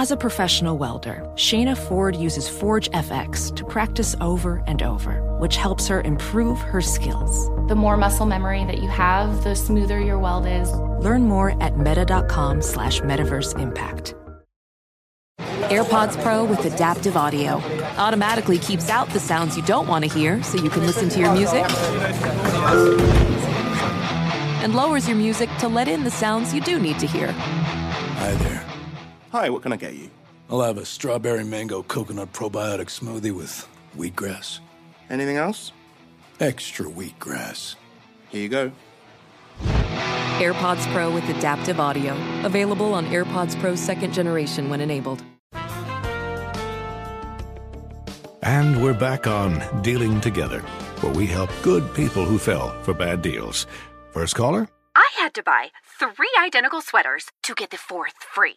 As a professional welder, Shayna Ford uses Forge FX to practice over and over, which helps her improve her skills. The more muscle memory that you have, the smoother your weld is. Learn more at meta.com slash metaverse impact. AirPods Pro with adaptive audio automatically keeps out the sounds you don't want to hear so you can listen to your music and lowers your music to let in the sounds you do need to hear. Hi there. Hi, what can I get you? I'll have a strawberry mango coconut probiotic smoothie with wheatgrass. Anything else? Extra wheatgrass. Here you go. AirPods Pro with adaptive audio. Available on AirPods Pro second generation when enabled. And we're back on Dealing Together, where we help good people who fell for bad deals. First caller? I had to buy three identical sweaters to get the fourth free.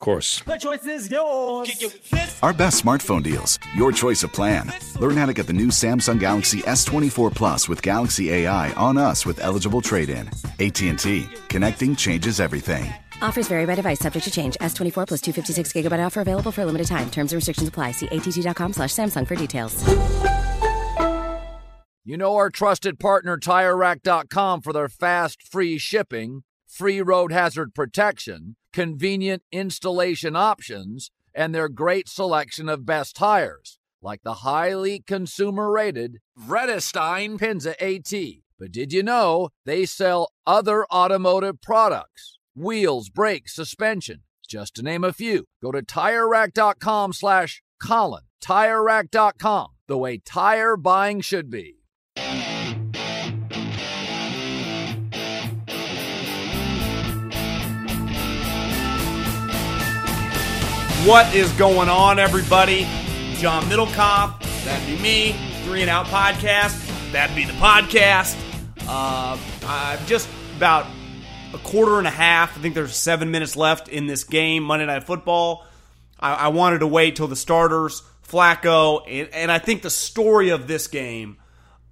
Of course. The choice is yours. Our best smartphone deals. Your choice of plan. Learn how to get the new Samsung Galaxy S24 Plus with Galaxy AI on us with eligible trade-in. AT&T. Connecting changes everything. Offers vary by device, subject to change. S24 plus 256 gigabyte offer available for a limited time. Terms and restrictions apply. See att.com slash Samsung for details. You know our trusted partner TireRack.com for their fast, free shipping, free road hazard protection, convenient installation options, and their great selection of best tires, like the highly consumer rated Vredestein Pinza AT. But did you know they sell other automotive products? Wheels, brakes, suspension, just to name a few. Go to TireRack.com slash Colin. TireRack.com, the way tire buying should be. What is going on, everybody? John Middlekauff, that'd be me. Three and Out Podcast, that'd be the podcast. Uh, I'm just about a quarter and a half. I think there's seven minutes left in this game, Monday Night Football. I, I wanted to wait till the starters, Flacco, and, and I think the story of this game,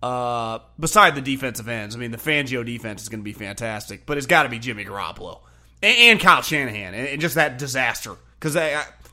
uh, beside the defensive ends, I mean, the Fangio defense is going to be fantastic, but it's got to be Jimmy Garoppolo and, and Kyle Shanahan, and, and just that disaster because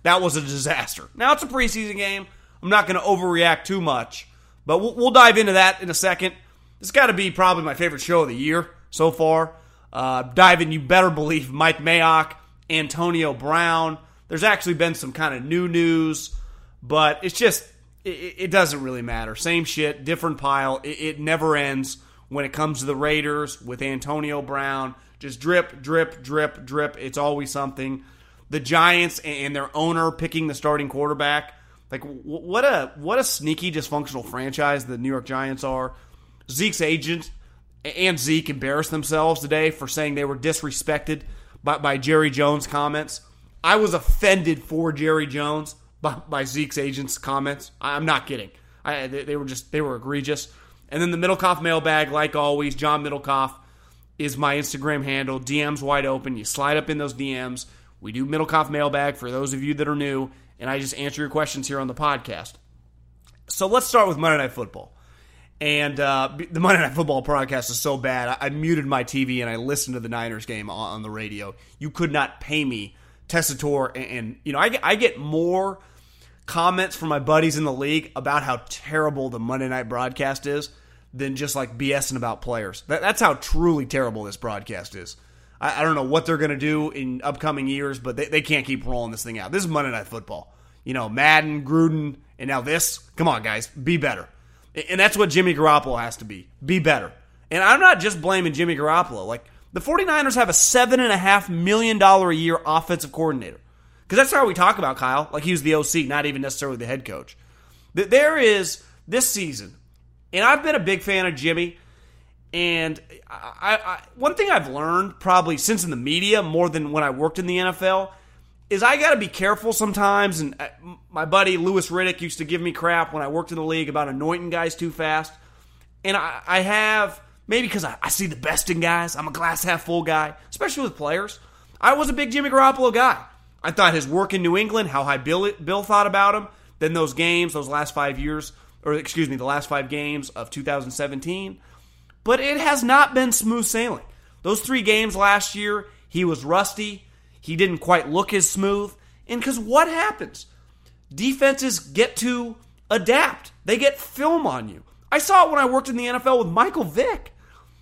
that, was a disaster. Now it's a preseason game. I'm not going to overreact too much, but we'll, we'll dive into that in a second. This got to be probably my favorite show of the year so far. Uh, diving, you better believe Mike Mayock, Antonio Brown. There's actually been some kind of new news, but it's just it, it doesn't really matter. Same shit, different pile. It, it never ends when it comes to the Raiders with Antonio Brown. Just drip, drip, drip, drip. It's always something the Giants and their owner picking the starting quarterback. Like what a what a sneaky dysfunctional franchise the New York Giants are. Zeke's agent and Zeke embarrassed themselves today for saying they were disrespected by, by Jerry Jones' comments. I was offended for Jerry Jones by, by Zeke's agent's comments. I'm not kidding. I, they, they were just they were egregious. And then the Middlekauff mailbag, like always, John Middlekauff is my Instagram handle. DMs wide open. You slide up in those DMs. We do Middlekauff mailbag for those of you that are new, and I just answer your questions here on the podcast. So let's start with Monday Night Football. And uh, the Monday Night Football broadcast is so bad, I, I, muted my TV and I listened to the Niners game on, on the radio. You could not pay me Tessitore, and, and you know I get, I get more comments from my buddies in the league about how terrible the Monday Night broadcast is than just like BSing about players. That, that's how truly terrible this broadcast is. I, I don't know what they're going to do in upcoming years, but they, they can't keep rolling this thing out. This is Monday Night Football. You know, Madden, Gruden, and now this. Come on, guys, be better. And that's what Jimmy Garoppolo has to be. Be better. And I'm not just blaming Jimmy Garoppolo. Like, the 49ers have a $7.5 million a year offensive coordinator. Because that's how we talk about Kyle. Like, he was the OC, not even necessarily the head coach. There is, this season, and I've been a big fan of Jimmy. And I, I, one thing I've learned probably since in the media more than when I worked in the NFL is I got to be careful sometimes. And uh, my buddy Louis Riddick used to give me crap when I worked in the league about anointing guys too fast. And I, I have, maybe because I, I see the best in guys, I'm a glass half full guy, especially with players. I was a big Jimmy Garoppolo guy. I thought his work in New England, how high Bill, Bill thought about him, then those games, those last five years, or excuse me, the last five games of 2017. But it has not been smooth sailing. Those three games last year, he was rusty. He didn't quite look as smooth. And because what happens? Defenses get to adapt, they get film on you. I saw it when I worked in the NFL with Michael Vick.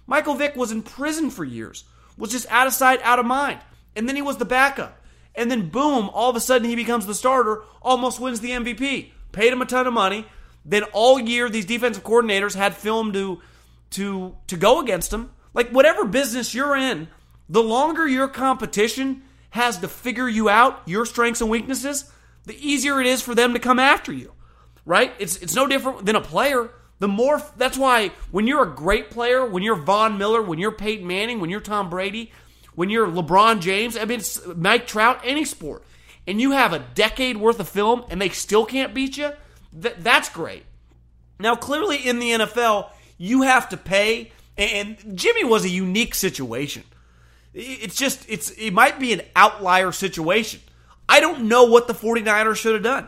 Michael Vick was in prison for years, was just out of sight, out of mind. And then he was the backup. And then, boom, all of a sudden he becomes the starter, almost wins the MVP. Paid him a ton of money. Then all year, these defensive coordinators had film to, to, to go against them. Like, whatever business you're in, the longer your competition has to figure you out, your strengths and weaknesses, the easier it is for them to come after you. Right? It's it's no different than a player. The more that's why when you're a great player, when you're Von Miller, when you're Peyton Manning, when you're Tom Brady, when you're LeBron James, I mean Mike Trout, any sport, and you have a decade worth of film and they still can't beat you, that that's great. Now clearly in the NFL, you have to pay and Jimmy was a unique situation. It's just it's it might be an outlier situation. I don't know what the 49ers should have done.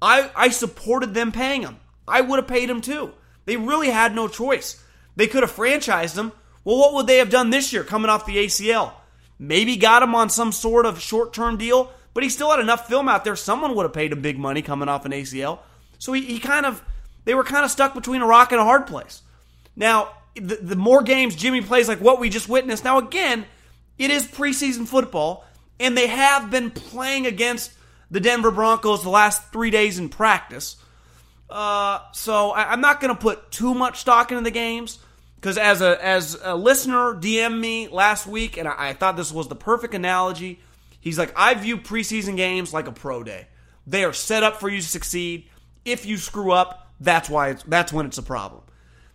I I supported them paying him. I would have paid him too. They really had no choice. They could have franchised him. Well, what would they have done this year coming off the ACL? Maybe got him on some sort of short-term deal, but he still had enough film out there. Someone would have paid him big money coming off an ACL. So he, he kind of they were kind of stuck between a rock and a hard place. Now, the, the more games Jimmy plays like what we just witnessed. Now again, it is preseason football, and they have been playing against the Denver Broncos the last three days in practice. Uh, so I, am not going to put too much stock into the games because as a as a listener DM me last week, and I, I thought this was the perfect analogy. He's like, I view preseason games like a pro day. They are set up for you to succeed. If you screw up, that's why it's that's when it's a problem.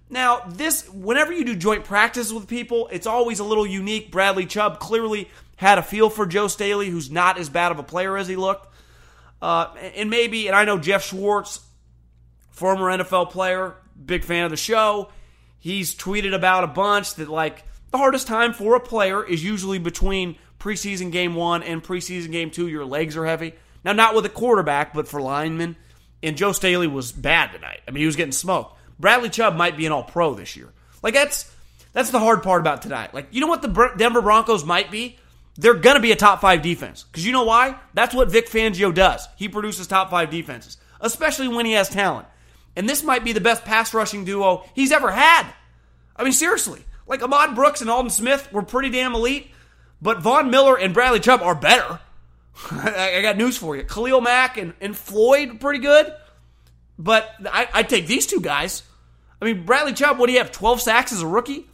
Now, this whenever you do joint practice with people, it's always a little unique. Bradley Chubb clearly had a feel for Joe Staley, who's not as bad of a player as he looked. Uh, and maybe, and I know Jeff Schwartz, former NFL player, big fan of the show. He's tweeted about a bunch that like the hardest time for a player is usually between preseason game one and preseason game two. Your legs are heavy. Now, not with a quarterback, but for linemen. And Joe Staley was bad tonight. I mean, he was getting smoked. Bradley Chubb might be an all pro this year. Like that's that's the hard part about tonight. Like you know what the Denver Broncos might be? They're going to be a top 5 defense. Cuz you know why? That's what Vic Fangio does. He produces top 5 defenses, especially when he has talent. And this might be the best pass rushing duo he's ever had. I mean seriously. Like Ahmad Brooks and Aldon Smith were pretty damn elite, but Von Miller and Bradley Chubb are better. I got news for you. Khalil Mack and, and Floyd pretty good. But I, I take these two guys. I mean, Bradley Chubb, what do you have? 12 sacks as a rookie?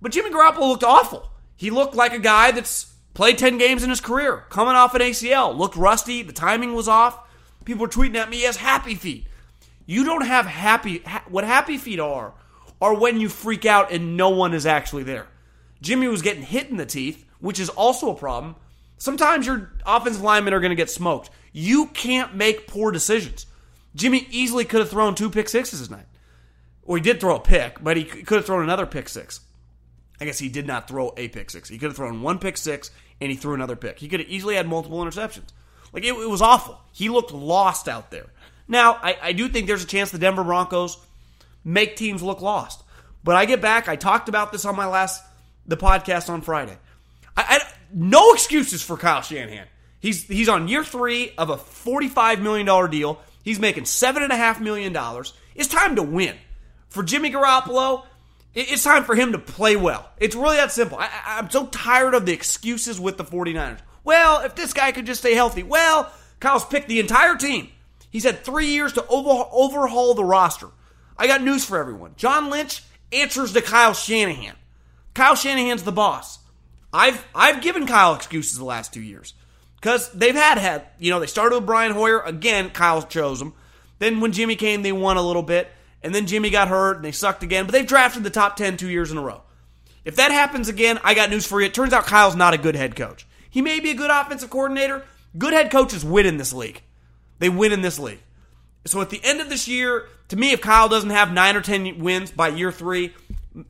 But Jimmy Garoppolo looked awful. He looked like a guy that's played 10 games in his career, coming off an ACL, looked rusty, the timing was off. People were tweeting at me, he has happy feet. You don't have happy, ha- what happy feet are, are when you freak out and no one is actually there. Jimmy was getting hit in the teeth, which is also a problem. Sometimes your offensive linemen are going to get smoked. You can't make poor decisions. Jimmy easily could have thrown two pick sixes tonight. Well, he did throw a pick, but he could have thrown another pick six. I guess he did not throw a pick six. He could have thrown one pick six and he threw another pick. He could have easily had multiple interceptions. Like, it, it was awful. He looked lost out there. Now, I, I do think there's a chance the Denver Broncos make teams look lost. But I get back, I talked about this on my last, the podcast on Friday. I, I no excuses for Kyle Shanahan. He's, he's on year three of a $45 million deal. He's making $7.5 million. It's time to win. For Jimmy Garoppolo, it's time for him to play well. It's really that simple. I, am so tired of the excuses with the 49ers. Well, if this guy could just stay healthy. Well, Kyle's picked the entire team. He's had three years to over, overhaul the roster. I got news for everyone. John Lynch answers to Kyle Shanahan. Kyle Shanahan's the boss. I've I've given Kyle excuses the last two years because they've had had you know they started with Brian Hoyer again. Kyle chose them. Then when Jimmy came, they won a little bit, and then Jimmy got hurt and they sucked again. But they've drafted the top 10 two years in a row. If that happens again, I got news for you. It turns out Kyle's not a good head coach. He may be a good offensive coordinator. Good head coaches win in this league. They win in this league. So at the end of this year, to me, if Kyle doesn't have nine or 10 wins by year three,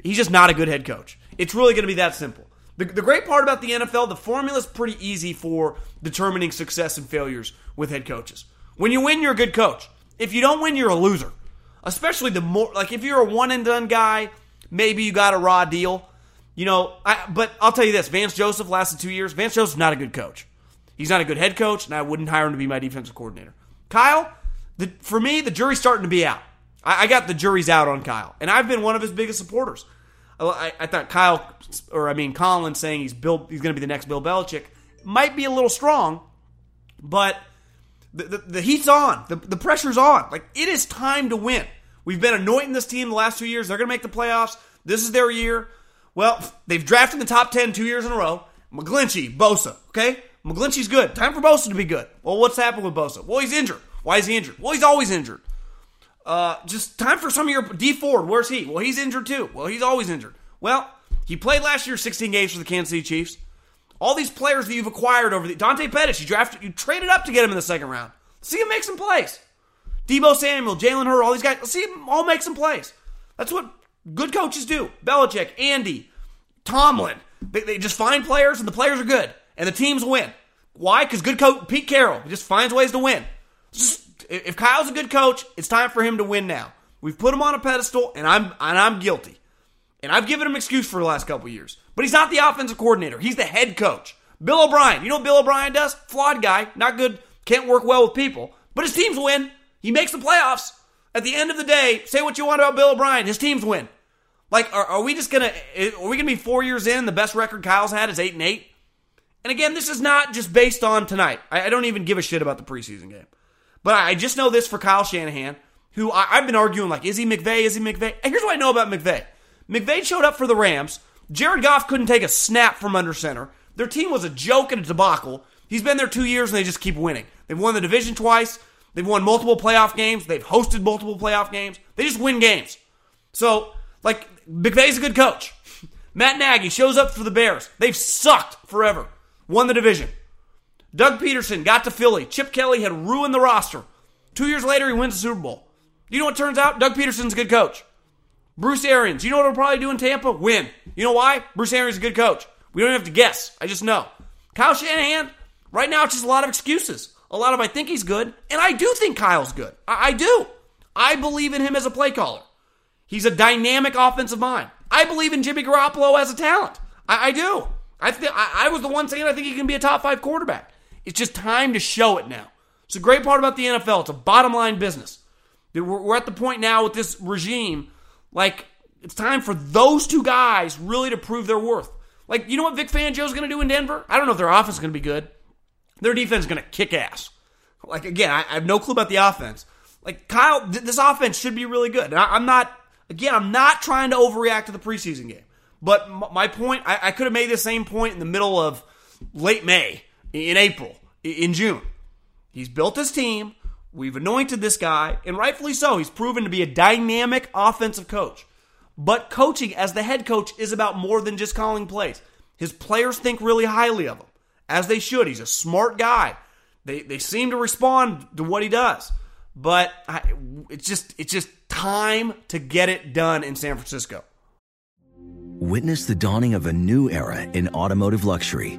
he's just not a good head coach. It's really going to be that simple. The, the great part about the NFL, the formula is pretty easy for determining success and failures with head coaches. When you win, you're a good coach. If you don't win, you're a loser. Especially the more, like if you're a one and done guy, maybe you got a raw deal. You know, I, but I'll tell you this Vance Joseph lasted two years. Vance Joseph's not a good coach. He's not a good head coach, and I wouldn't hire him to be my defensive coordinator. Kyle, the, for me, the jury's starting to be out. I, I, got the jury's out on Kyle, and I've been one of his biggest supporters. I, I thought Kyle, or I mean Colin, saying he's Bill, he's going to be the next Bill Belichick, might be a little strong, but the, the, the heat's on. The, the pressure's on. Like it is time to win. We've been anointing this team the last two years. They're going to make the playoffs. This is their year. Well, they've drafted the top 10 two years in a row. McGlinchey, Bosa, okay? McGlinchey's good. Time for Bosa to be good. Well, what's happened with Bosa? Well, he's injured. Why is he injured? Well, he's always injured. Uh, just time for some of your Dee Ford. Where's he? Well, he's injured too. Well, he's always injured. Well, he played last year 16 games for the Kansas City Chiefs. All these players that you've acquired over the Dante Pettis, you drafted, you traded up to get him in the second round. See him make some plays. Deebo Samuel, Jalen Hurd, all these guys. See him all make some plays. That's what good coaches do. Belichick, Andy, Tomlin. They, they just find players, and the players are good, and the teams win. Why? Because good coach Pete Carroll just finds ways to win. Just, if Kyle's a good coach, it's time for him to win now. We've put him on a pedestal, and I'm and I'm guilty. And I've given him excuse for the last couple years. But he's not the offensive coordinator. He's the head coach. Bill O'Brien. You know what Bill O'Brien does? Flawed guy, not good, can't work well with people. But his teams win. He makes the playoffs. At the end of the day, say what you want about Bill O'Brien. His teams win. Like, are, are we just gonna? Eh, are we gonna be four years in? The best record Kyle's had is eight and eight. And again, this is not just based on tonight. I, I don't even give a shit about the preseason game. But I, just know this for Kyle Shanahan, who I, have been arguing like, is he McVay? Is he McVay? And here's what I know about McVay. McVay showed up for the Rams. Jared Goff couldn't take a snap from under center. Their team was a joke and a debacle. He's been there two years and they just keep winning. They've won the division twice. They've won multiple playoff games. They've hosted multiple playoff games. They just win games. So, like, McVay's a good coach. Matt Nagy shows up for the Bears. They've sucked forever. Won the division. Doug Pederson got to Philly. Chip Kelly had ruined the roster. Two years later, he wins the Super Bowl. You know what turns out? Doug Pederson's a good coach. Bruce Arians, you know what he'll probably do in Tampa? Win. You know why? Bruce Arians is a good coach. We don't have to guess. I just know. Kyle Shanahan, right now, it's just a lot of excuses a lot of I think he's good, and I do think Kyle's good. I, I do. I believe in him as a play caller. He's a dynamic offensive mind. I believe in Jimmy Garoppolo as a talent. I, I do. I, th- I, I was the one saying I think he can be a top five quarterback. It's just time to show it now. It's a great part about the NFL. It's a bottom line business. We're, at the point now with this regime, like it's time for those two guys really to prove their worth. Like, you know what Vic Fangio's going to do in Denver? I don't know if their offense is going to be good. Their defense is going to kick ass. Like again, I, have no clue about the offense. Like Kyle, th- this offense should be really good. I, am not. Again, I'm not trying to overreact to the preseason game. But my point, I, I could have made the same point in the middle of late May, in April, in June. He's built his team. We've anointed this guy, and rightfully so. He's proven to be a dynamic offensive coach. But coaching as the head coach is about more than just calling plays. His players think really highly of him as they should. He's a smart guy. They they seem to respond to what he does, but I, it's just it's just time to get it done in San Francisco. Witness the dawning of a new era in automotive luxury,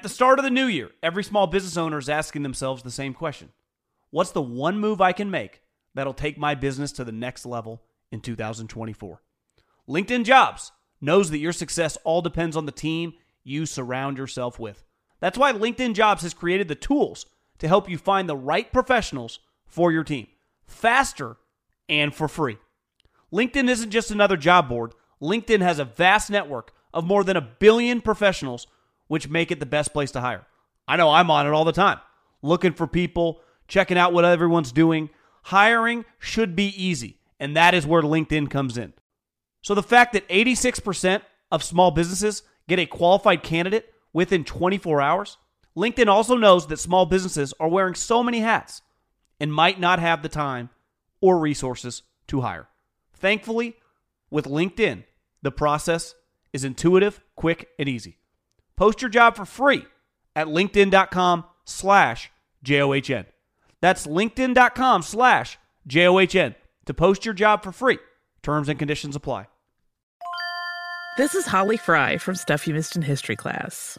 At the start of the new year, every small business owner is asking themselves the same question What's the one move I can make that'll take my business to the next level in 2024? LinkedIn Jobs knows that your success all depends on the team you surround yourself with. That's why LinkedIn Jobs has created the tools to help you find the right professionals for your team faster and for free. LinkedIn isn't just another job board, LinkedIn has a vast network of more than a billion professionals which make it the best place to hire. I know I'm on it all the time, looking for people, checking out what everyone's doing. Hiring should be easy, and that is where LinkedIn comes in. So the fact that 86% of small businesses get a qualified candidate within 24 hours, LinkedIn also knows that small businesses are wearing so many hats and might not have the time or resources to hire. Thankfully, with LinkedIn, the process is intuitive, quick, and easy. Post your job for free at linkedin.com slash J-O-H-N. That's linkedin.com slash J-O-H-N to post your job for free. Terms and conditions apply. This is Holly Fry from Stuff You Missed in History class.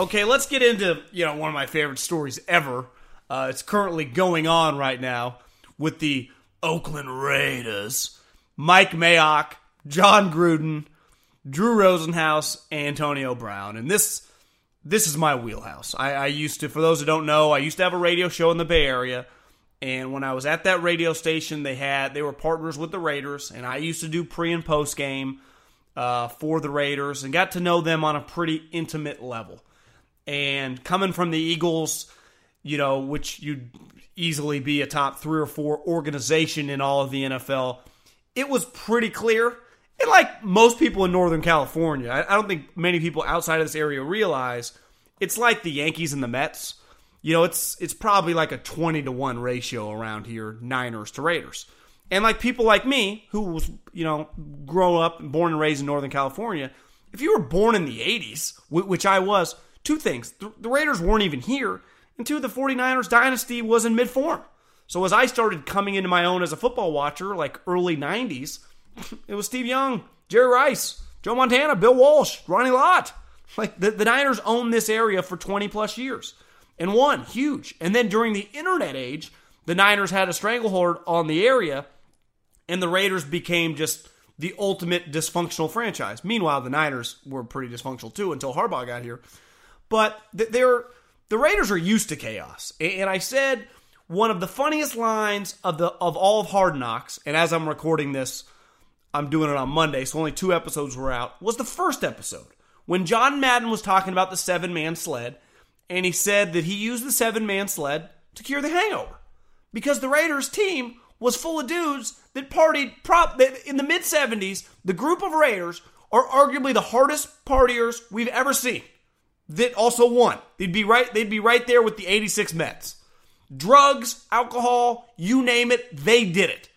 Okay, let's get into you know one of my favorite stories ever. Uh, it's currently going on right now with the Oakland Raiders. Mike Mayock, Jon Gruden, Drew Rosenhaus, Antonio Brown, and this this is my wheelhouse. I, I used to, for those who don't know, I used to have a radio show in the Bay Area, and when I was at that radio station, they had they were partners with the Raiders, and I used to do pre and post game uh, for the Raiders, and got to know them on a pretty intimate level. And coming from the Eagles, you know, which you'd easily be a top three or four organization in all of the NFL, it was pretty clear. And like most people in Northern California, I don't think many people outside of this area realize it's like the Yankees and the Mets. You know, it's it's probably like a 20 to 1 ratio around here, Niners to Raiders. And like people like me, who was, you know, grown up, born and raised in Northern California, if you were born in the 80s, which I was, two things. The, Raiders weren't even here, and two, the 49ers dynasty was in mid form. So as I started coming into my own as a football watcher, like early 90s, it was Steve Young, Jerry Rice, Joe Montana, Bill Walsh, Ronnie Lott. Like the, the Niners owned this area for 20 plus years and won huge. And then during the internet age, the Niners had a stranglehold on the area, and the Raiders became just the ultimate dysfunctional franchise. Meanwhile, the Niners were pretty dysfunctional too until Harbaugh got here. But they're the Raiders are used to chaos. And I said one of the funniest lines of the of all of Hard Knocks, and as I'm recording this, I'm doing it on Monday, so only two episodes were out, was the first episode. When John Madden was talking about the seven man sled, and he said that he used the seven man sled to cure the hangover. Because the Raiders team was full of dudes that partied prop in the mid 70s. The group of Raiders are arguably the hardest partiers we've ever seen that also won. They'd be right. They'd be right there with the '86 Mets. Drugs, alcohol, you name it, they did it.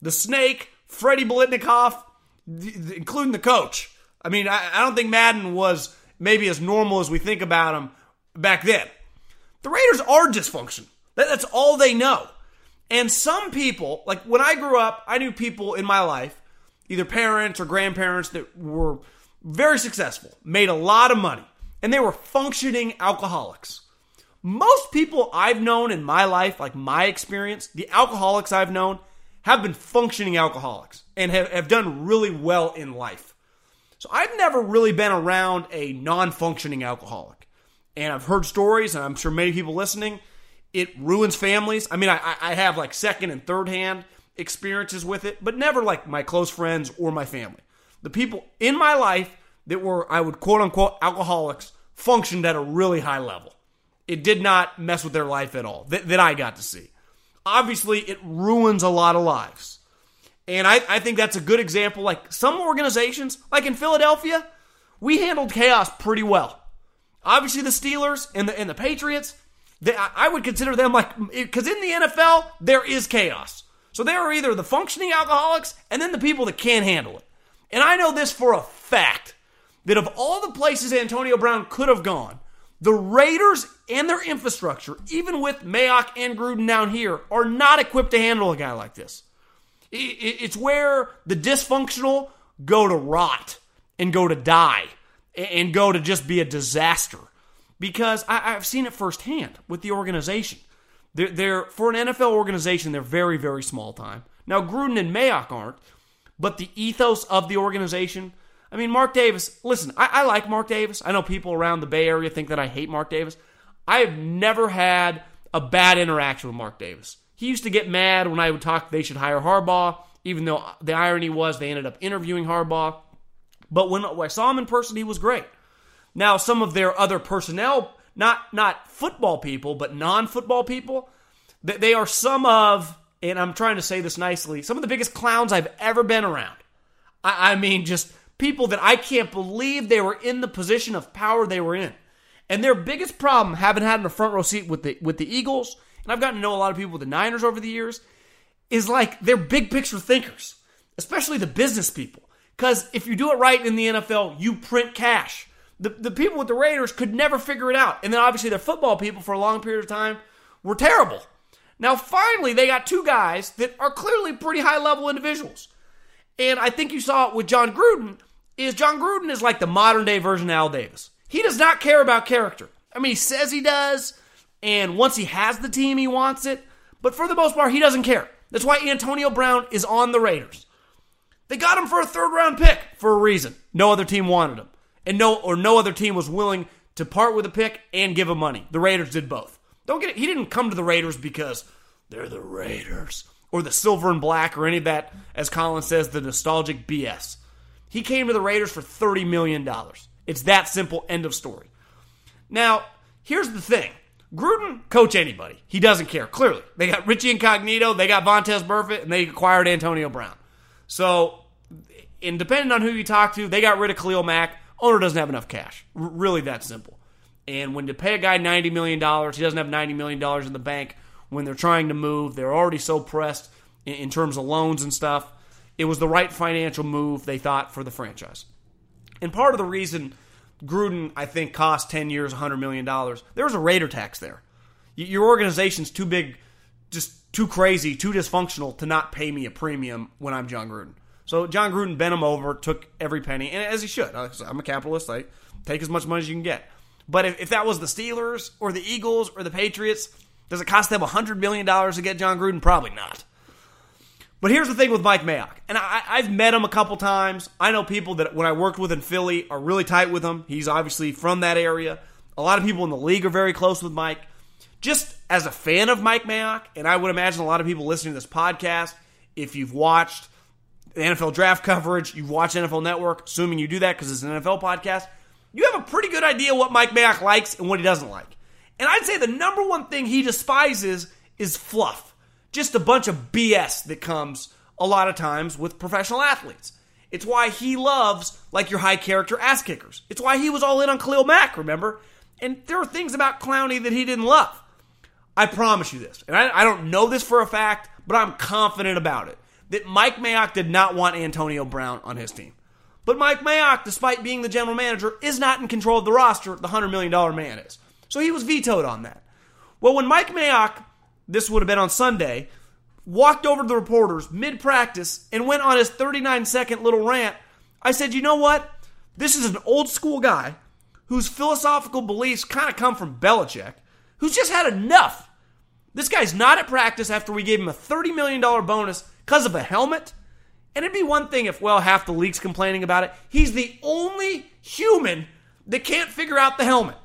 The Snake, Freddie Biletnikoff, including the coach. I mean, I, I don't think Madden was maybe as normal as we think about him, back then. The Raiders are dysfunctional. That, that's all they know. And some people, like when I grew up, I knew people in my life, either parents or grandparents, that were very successful, made a lot of money, and they were functioning alcoholics. Most people I've known in my life, like my experience, the alcoholics I've known, have been functioning alcoholics and have, have done really well in life. So I've never really been around a non functioning alcoholic. And I've heard stories, and I'm sure many people listening, it ruins families. I mean, I, I have like second and third hand experiences with it, but never like my close friends or my family. The people in my life that were, I would quote unquote, alcoholics functioned at a really high level. It did not mess with their life at all that, that I got to see. Obviously, it ruins a lot of lives. And I, I think that's a good example. Like some organizations, like in Philadelphia, we handled chaos pretty well. Obviously, the Steelers and the, and the Patriots, they, I would consider them like, because in the NFL, there is chaos. So there are either the functioning alcoholics and then the people that can't handle it. And I know this for a fact that of all the places Antonio Brown could have gone, the Raiders and their infrastructure, even with Mayock and Gruden down here, are not equipped to handle a guy like this. It's where the dysfunctional go to rot and go to die and go to just be a disaster. Because I've seen it firsthand with the organization. They're, they're for an NFL organization, they're very, very small time. Now Gruden and Mayock aren't, but the ethos of the organization. I mean, Mark Davis. Listen, I, I like Mark Davis. I know people around the Bay Area think that I hate Mark Davis. I have never had a bad interaction with Mark Davis. He used to get mad when I would talk they should hire Harbaugh, even though the irony was they ended up interviewing Harbaugh. But when I saw him in person, he was great. Now, some of their other personnel, not not football people, but non-football people, they are some of, and I'm trying to say this nicely, some of the biggest clowns I've ever been around. I, I mean, just people that I can't believe they were in the position of power they were in. And their biggest problem, having had in the front row seat with the with the Eagles, and I've gotten to know a lot of people with the Niners over the years, is like they're big picture thinkers, especially the business people. Because if you do it right in the NFL, you print cash. The, the people with the Raiders could never figure it out. And then obviously their football people for a long period of time were terrible. Now finally they got two guys that are clearly pretty high level individuals. And I think you saw it with John Gruden, is Jon Gruden is like the modern day version of Al Davis. He does not care about character. I mean, he says he does, and once he has the team, he wants it. But for the most part, he doesn't care. That's why Antonio Brown is on the Raiders. They got him for a third round pick for a reason. No other team wanted him. And no or no other team was willing to part with a pick and give him money. The Raiders did both. Don't get it. He didn't come to the Raiders because they're the Raiders or the silver and black or any of that, as Colin says, the nostalgic BS. He came to the Raiders for $30 million. It's that simple. End of story. Now, here's the thing. Gruden coach anybody. He doesn't care. Clearly, they got Richie Incognito, they got Vontaze Burfict, and they acquired Antonio Brown. So, and depending on who you talk to, they got rid of Khalil Mack. Owner doesn't have enough cash. R- really, that simple. And when you pay a guy ninety million dollars, he doesn't have ninety million dollars in the bank. When they're trying to move, they're already so pressed in, in terms of loans and stuff. It was the right financial move they thought for the franchise. And part of the reason Gruden, I think, cost 10 years, $100 million. There was a Raider tax there. Your organization's too big, just too crazy, too dysfunctional to not pay me a premium when I'm Jon Gruden. So Jon Gruden bent him over, took every penny, and as he should. I'm a capitalist. I take as much money as you can get. But if, if that was the Steelers or the Eagles or the Patriots, does it cost them $100 million to get Jon Gruden? Probably not. But here's the thing with Mike Mayock, and I, have met him a couple times. I know people that when I worked with in Philly are really tight with him. He's obviously from that area. A lot of people in the league are very close with Mike. Just as a fan of Mike Mayock, and I would imagine a lot of people listening to this podcast, if you've watched the NFL draft coverage, you've watched NFL Network, assuming you do that because it's an NFL podcast, you have a pretty good idea what Mike Mayock likes and what he doesn't like. And I'd say the number one thing he despises is fluff just a bunch of BS that comes a lot of times with professional athletes. It's why he loves like your high character ass kickers. It's why he was all in on Khalil Mack, remember? And there are things about Clowney that he didn't love. I promise you this, and I, I don't know this for a fact, but I'm confident about it that Mike Mayock did not want Antonio Brown on his team. But Mike Mayock, despite being the general manager, is not in control of the roster. The $100 million man is. So he was vetoed on that. Well, when Mike Mayock, this would have been on Sunday, walked over to the reporters mid practice and went on his 39 second little rant, I said, you know what? This is an old school guy whose philosophical beliefs kind of come from Belichick, who's just had enough. This guy's not at practice after we gave him a $30 million bonus because of a helmet. And it'd be one thing if, well, half the league's complaining about it. He's the only human that can't figure out the helmet.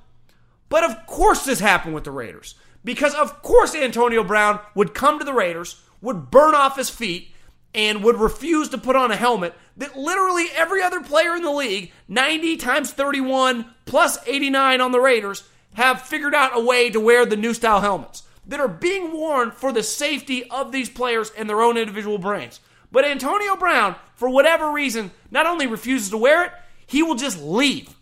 But of course, this happened with the Raiders. Because of course, Antonio Brown would come to the Raiders, would burn off his feet, and would refuse to put on a helmet that literally every other player in the league, 90 times 31 plus 89 on the Raiders, have figured out a way to wear the new style helmets that are being worn for the safety of these players and their own individual brains. But Antonio Brown, for whatever reason, not only refuses to wear it, he will just leave.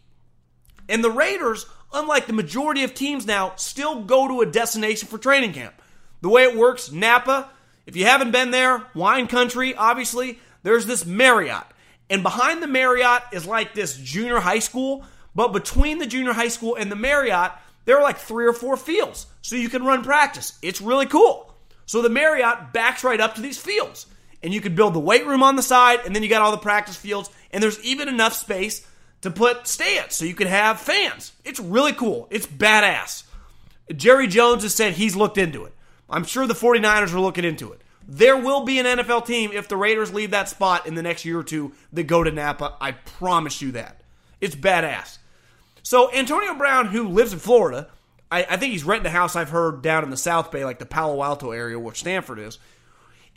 And the Raiders, unlike the majority of teams now, still go to a destination for training camp. The way it works, Napa, if you haven't been there, wine country, obviously, there's this Marriott. And behind the Marriott is like this junior high school, but between the junior high school and the Marriott, there are like three or four fields. So you can run practice. It's really cool. So the Marriott backs right up to these fields. And you could build the weight room on the side, and then you got all the practice fields, and there's even enough space to put stands so you could have fans. It's really cool. It's badass. Jerry Jones has said he's looked into it. I'm sure the 49ers are looking into it. There will be an NFL team if the Raiders leave that spot in the next year or two that go to Napa. I promise you that. It's badass. So Antonio Brown, who lives in Florida, I, I, think he's renting a house I've heard down in the South Bay, like the Palo Alto area where Stanford is.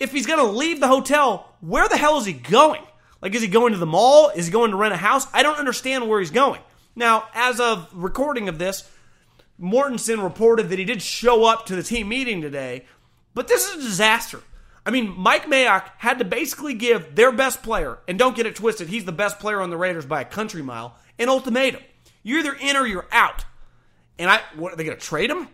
If he's going to leave the hotel, where the hell is he going? Like, is he going to the mall? Is he going to rent a house? I don't understand where he's going. Now, as of recording of this, Mortensen reported that he did show up to the team meeting today, but this is a disaster. I mean, Mike Mayock had to basically give their best player, and don't get it twisted, he's the best player on the Raiders by a country mile, an ultimatum. You're either in or you're out. And I, what are they going to trade him?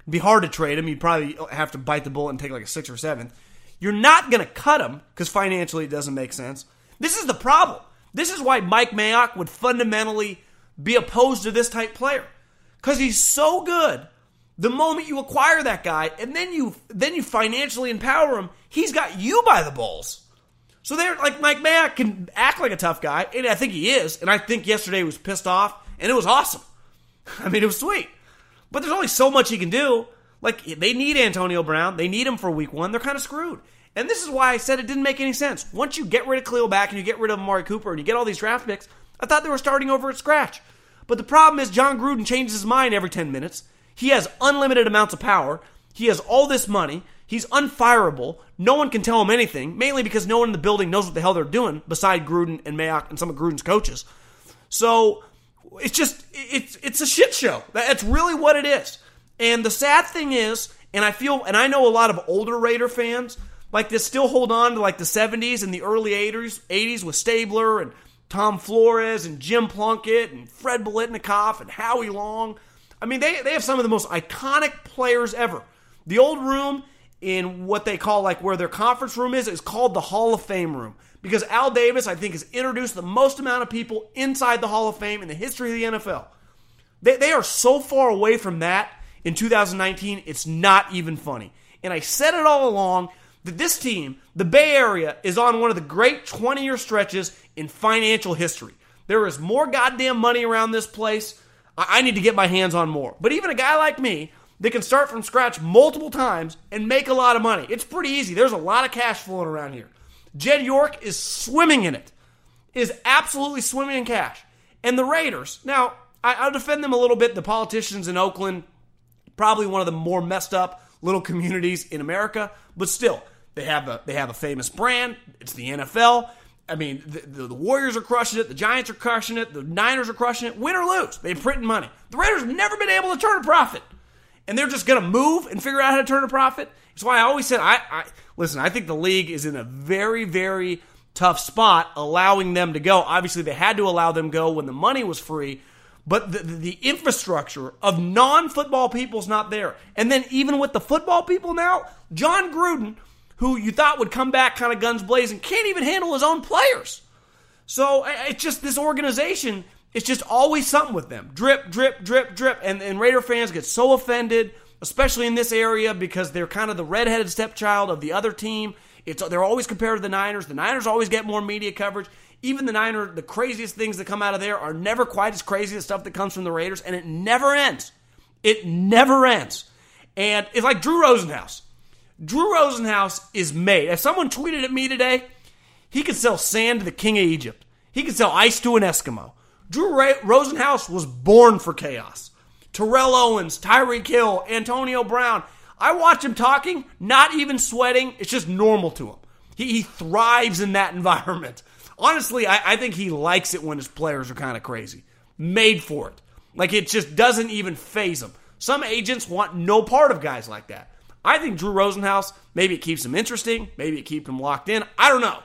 It'd be hard to trade him. You'd probably have to bite the bullet and take like a six or seventh. You're not going to cut him because financially it doesn't make sense. This is the problem. This is why Mike Mayock would fundamentally be opposed to this type player because he's so good. The moment you acquire that guy and then you then you financially empower him, he's got you by the balls. So they're like Mike Mayock can act like a tough guy, and I think he is. And I think yesterday he was pissed off, and it was awesome. I mean, it was sweet. But there's only so much he can do. Like they need Antonio Brown, they need him for week one. They're kind of screwed. And this is why I said it didn't make any sense. Once you get rid of Khalil Mack and you get rid of Amari Cooper and you get all these draft picks, I thought they were starting over at scratch. But the problem is Jon Gruden changes his mind every 10 minutes. He has unlimited amounts of power. He has all this money. He's unfireable. No one can tell him anything, mainly because no one in the building knows what the hell they're doing beside Gruden and Mayock and some of Gruden's coaches. So it's just it's it's a shit show. That's really what it is. And the sad thing is, and I feel and I know a lot of older Raider fans like this still hold on to like the 70s and the early 80s 80s with Stabler and Tom Flores and Jim Plunkett and Fred Biletnikoff and Howie Long. I mean, they, they have some of the most iconic players ever. The old room in what they call like where their conference room is is called the Hall of Fame room because Al Davis I think has introduced the most amount of people inside the Hall of Fame in the history of the NFL. They, they are so far away from that in 2019 it's not even funny. And I said it all along that this team, the Bay Area, is on one of the great 20 year stretches in financial history. There is more goddamn money around this place. I need to get my hands on more. But even a guy like me that can start from scratch multiple times and make a lot of money, it's pretty easy. There's a lot of cash flowing around here. Jed York is swimming in it, is absolutely swimming in cash. And the Raiders, now, I, will defend them a little bit. The politicians in Oakland, probably one of the more messed up little communities in America, but still, they have a they have a famous brand. It's the NFL. I mean, the, the, Warriors are crushing it. The Giants are crushing it. The Niners are crushing it. Win or lose, they're printing money. The Raiders have never been able to turn a profit, and they're just going to move and figure out how to turn a profit. That's why I always said, I, I listen. I think the league is in a very, very tough spot, allowing them to go. Obviously, they had to allow them go when the money was free, but the, the infrastructure of non-football people is not there. And then even with the football people now, Jon Gruden who you thought would come back kind of guns blazing, can't even handle his own players. So it's just this organization it's just always something with them. Drip, drip, drip, drip. And, and Raider fans get so offended, especially in this area, because they're kind of the redheaded stepchild of the other team. It's they're always compared to the Niners. The Niners always get more media coverage. Even the Niner, the craziest things that come out of there are never quite as crazy as stuff that comes from the Raiders, and it never ends. It never ends. And it's like Drew Rosenhaus. Drew Rosenhaus is made. If someone tweeted at me today, he could sell sand to the king of Egypt. He could sell ice to an Eskimo. Drew Ray- Rosenhaus was born for chaos. Terrell Owens, Tyreek Hill, Antonio Brown. I watch him talking, not even sweating. It's just normal to him. He, he thrives in that environment. Honestly, I, I think he likes it when his players are kind of crazy. Made for it. Like it just doesn't even faze him. Some agents want no part of guys like that. I think Drew Rosenhaus, maybe it keeps him interesting, maybe it keeps him locked in. I don't know.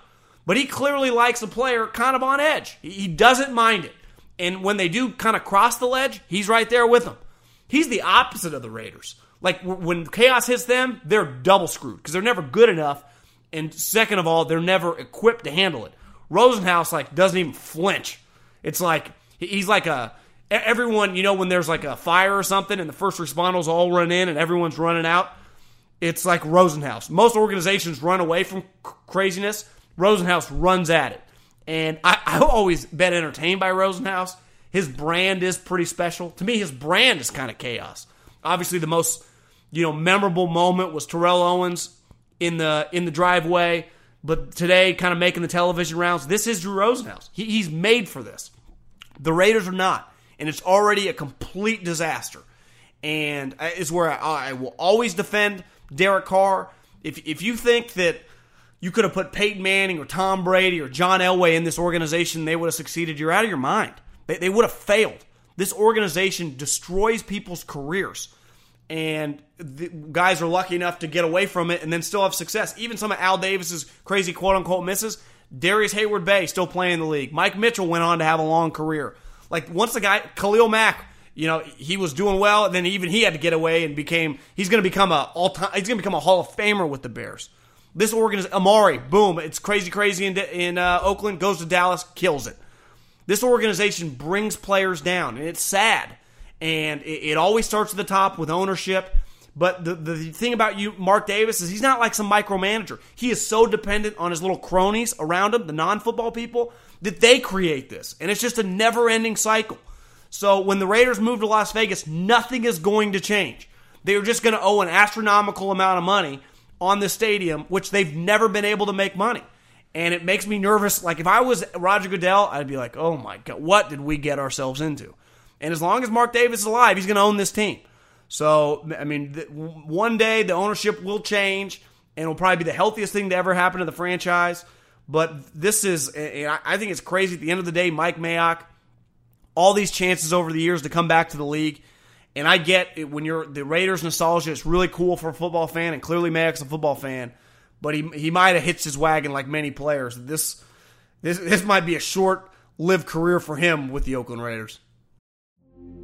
But he clearly likes a player kind of on edge. He doesn't mind it. And when they do kind of cross the ledge, he's right there with them. He's the opposite of the Raiders. Like when chaos hits them, they're double screwed because they're never good enough. And second of all, they're never equipped to handle it. Rosenhaus like doesn't even flinch. It's like he's like a everyone, you know, when there's like a fire or something and the first responders all run in and everyone's running out. It's like Rosenhaus. Most organizations run away from craziness. Rosenhaus runs at it. And I, I've always been entertained by Rosenhaus. His brand is pretty special. To me, his brand is kind of chaos. Obviously, the most you know memorable moment was Terrell Owens in the in the driveway. But today, kind of making the television rounds, this is Drew Rosenhaus. He, he's made for this. The Raiders are not, and it's already a complete disaster. And uh, is where I, I will always defend Derek Carr. If if you think that you could have put Peyton Manning or Tom Brady or John Elway in this organization, they would have succeeded. You're out of your mind. They, they would have failed. This organization destroys people's careers. And the guys are lucky enough to get away from it and then still have success. Even some of Al Davis's crazy quote unquote misses. Darrius Heyward-Bey still playing in the league. Mike Mitchell went on to have a long career. Like once the guy Khalil Mack, you know, he was doing well, and then even he had to get away and became he's going to become a all time he's going to become a Hall of Famer with the Bears. This organization, Amari, boom, it's crazy, crazy in, in uh, Oakland, goes to Dallas, kills it. This organization brings players down, and it's sad. And it, it always starts at the top with ownership. But the, the thing about you, Mark Davis, is he's not like some micromanager. He is so dependent on his little cronies around him, the non football people, that they create this. And it's just a never ending cycle. So when the Raiders move to Las Vegas, nothing is going to change. They're just going to owe an astronomical amount of money on the stadium, which they've never been able to make money. And it makes me nervous. Like if I was Roger Goodell, I'd be like, oh my God, what did we get ourselves into? And as long as Mark Davis is alive, he's going to own this team. So, I mean, one day the ownership will change and it'll probably be the healthiest thing to ever happen to the franchise. But this is, I think it's crazy. At the end of the day, Mike Mayock, all these chances over the years to come back to the league. And I get it when you're the Raiders nostalgia. It's really cool for a football fan, and clearly Mayock's a football fan. But he he might have hitched his wagon like many players. This this this might be a short lived career for him with the Oakland Raiders.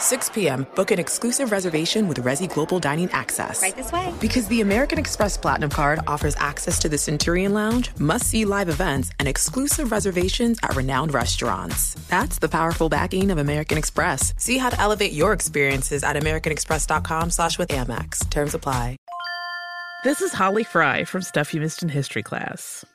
6 p.m., book an exclusive reservation with Resy Global Dining Access. Right this way. Because the American Express Platinum Card offers access to the Centurion Lounge, must see live events, and exclusive reservations at renowned restaurants. That's the powerful backing of American Express. See how to elevate your experiences at AmericanExpress.com slash with Amex. Terms apply. This is Holly Fry from Stuff You Missed in History class.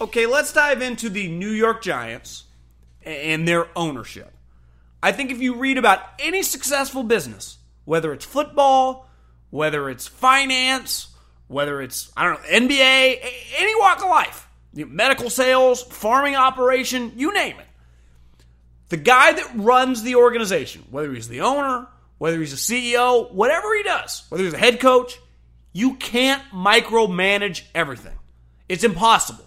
Okay, let's dive into the New York Giants and their ownership. I think if you read about any successful business, whether it's football, whether it's finance, whether it's, I don't know, NBA, any walk of life, medical sales, farming operation, you name it. The guy that runs the organization, whether he's the owner, whether he's a CEO, whatever he does, whether he's a head coach, you can't micromanage everything. It's impossible.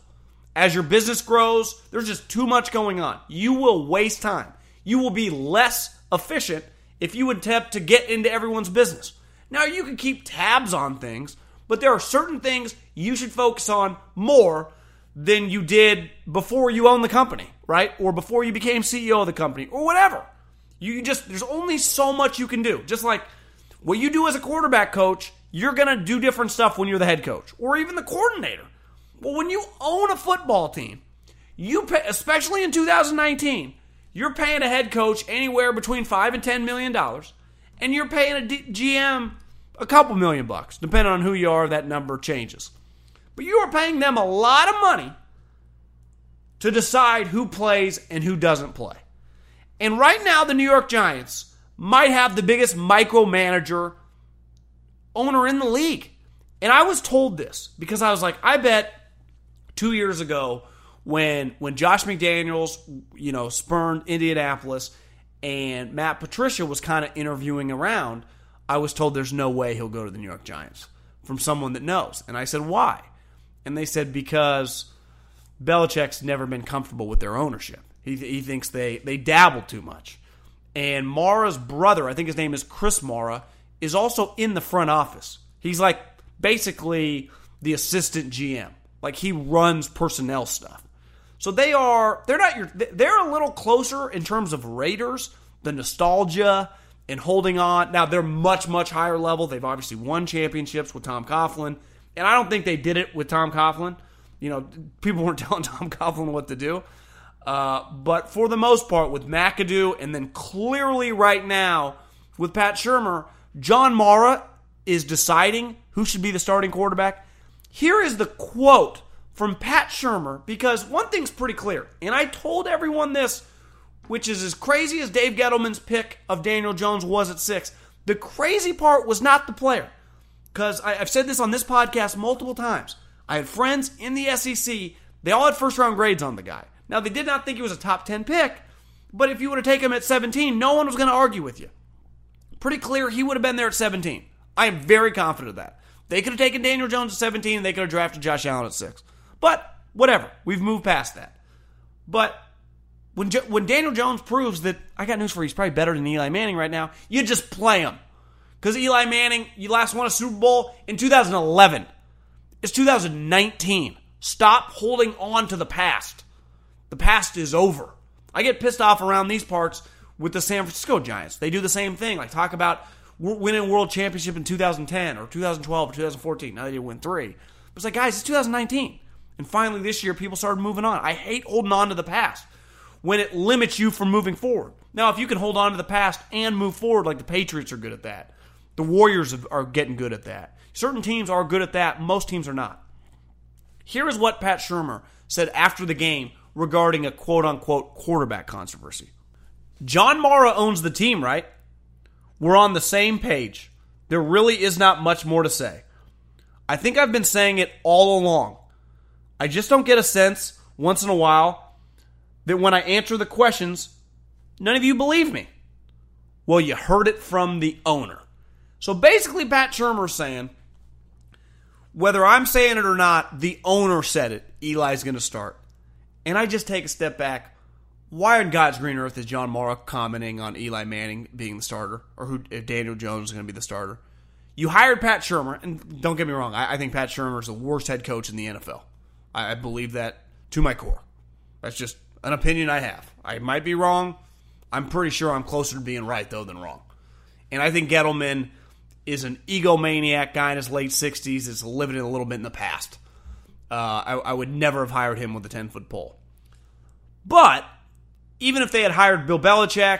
As your business grows, there's just too much going on. You will waste time. You will be less efficient if you attempt to get into everyone's business. Now, you can keep tabs on things, but there are certain things you should focus on more than you did before you owned the company, right? Or before you became CEO of the company, or whatever. You just, there's only so much you can do. Just like what you do as a quarterback coach, you're going to do different stuff when you're the head coach or even the coordinator. Well, when you own a football team, you pay, especially in 2019, you're paying a head coach anywhere between five and ten million dollars, and you're paying a D- GM a couple million bucks, depending on who you are. That number changes, but you are paying them a lot of money to decide who plays and who doesn't play. And right now, the New York Giants might have the biggest micromanager owner in the league. And I was told this because I was like, I bet two years ago when when Josh McDaniels, you know, spurned Indianapolis and Matt Patricia was kind of interviewing around, I was told there's no way he'll go to the New York Giants from someone that knows. And I said, why? And they said, because Belichick's never been comfortable with their ownership. He, he thinks they, they dabble too much. And Mara's brother, I think his name is Chris Mara, is also in the front office. He's like basically the assistant GM. Like he runs personnel stuff. So they are they're not your they're a little closer in terms of Raiders, the nostalgia and holding on. Now they're much much higher level. They've obviously won championships with Tom Coughlin, and I don't think they did it with Tom Coughlin. You know, people weren't telling Tom Coughlin what to do. Uh, but for the most part, with McAdoo, and then clearly right now with Pat Shurmur, John Mara is deciding who should be the starting quarterback. Here is the quote from Pat Shurmur because one thing's pretty clear, and I told everyone this, which is as crazy as Dave Gettleman's pick of Daniel Jones was at six. The crazy part was not the player, because I've said this on this podcast multiple times. I had friends in the SEC, they all had first round grades on the guy. Now, they did not think he was a top 10 pick, but if you would have taken him at 17, no one was going to argue with you. Pretty clear he would have been there at 17. I am very confident of that. They could have taken Daniel Jones at 17 and they could have drafted Josh Allen at 6. But whatever. We've moved past that. But when, when Daniel Jones proves that, I got news for you, he's probably better than Eli Manning right now, you just play him. Because Eli Manning, you last won a Super Bowl in 2011. It's 2019. Stop holding on to the past. The past is over. I get pissed off around these parts with the San Francisco Giants. They do the same thing. Like, talk about winning world championship in 2010 or 2012 or 2014. Now they did win three. But it's like, guys, it's 2019. And finally this year, people started moving on. I hate holding on to the past when it limits you from moving forward. Now, if you can hold on to the past and move forward, like the Patriots are good at that, the Warriors are getting good at that. Certain teams are good at that, most teams are not. Here is what Pat Shurmur said after the game regarding a quote unquote quarterback controversy. John Mara owns the team, right? We're on the same page. There really is not much more to say. I think I've been saying it all along. I just don't get a sense once in a while that when I answer the questions, none of you believe me. Well, you heard it from the owner. So basically, Pat Shurmur's saying, whether I'm saying it or not, the owner said it. Eli's going to start. And I just take a step back. Why on God's green earth is John Mara commenting on Eli Manning being the starter, or who if Daniel Jones is going to be the starter? You hired Pat Shurmur, and don't get me wrong, I, I think Pat Shurmur is the worst head coach in the NFL. I, I believe that to my core. That's just an opinion I have. I might be wrong. I'm pretty sure I'm closer to being right though than wrong. And I think Gettleman is an egomaniac guy in his late 60s that's living a little bit in the past. Uh, I, I, would never have hired him with a 10 foot pole. But even if they had hired Bill Belichick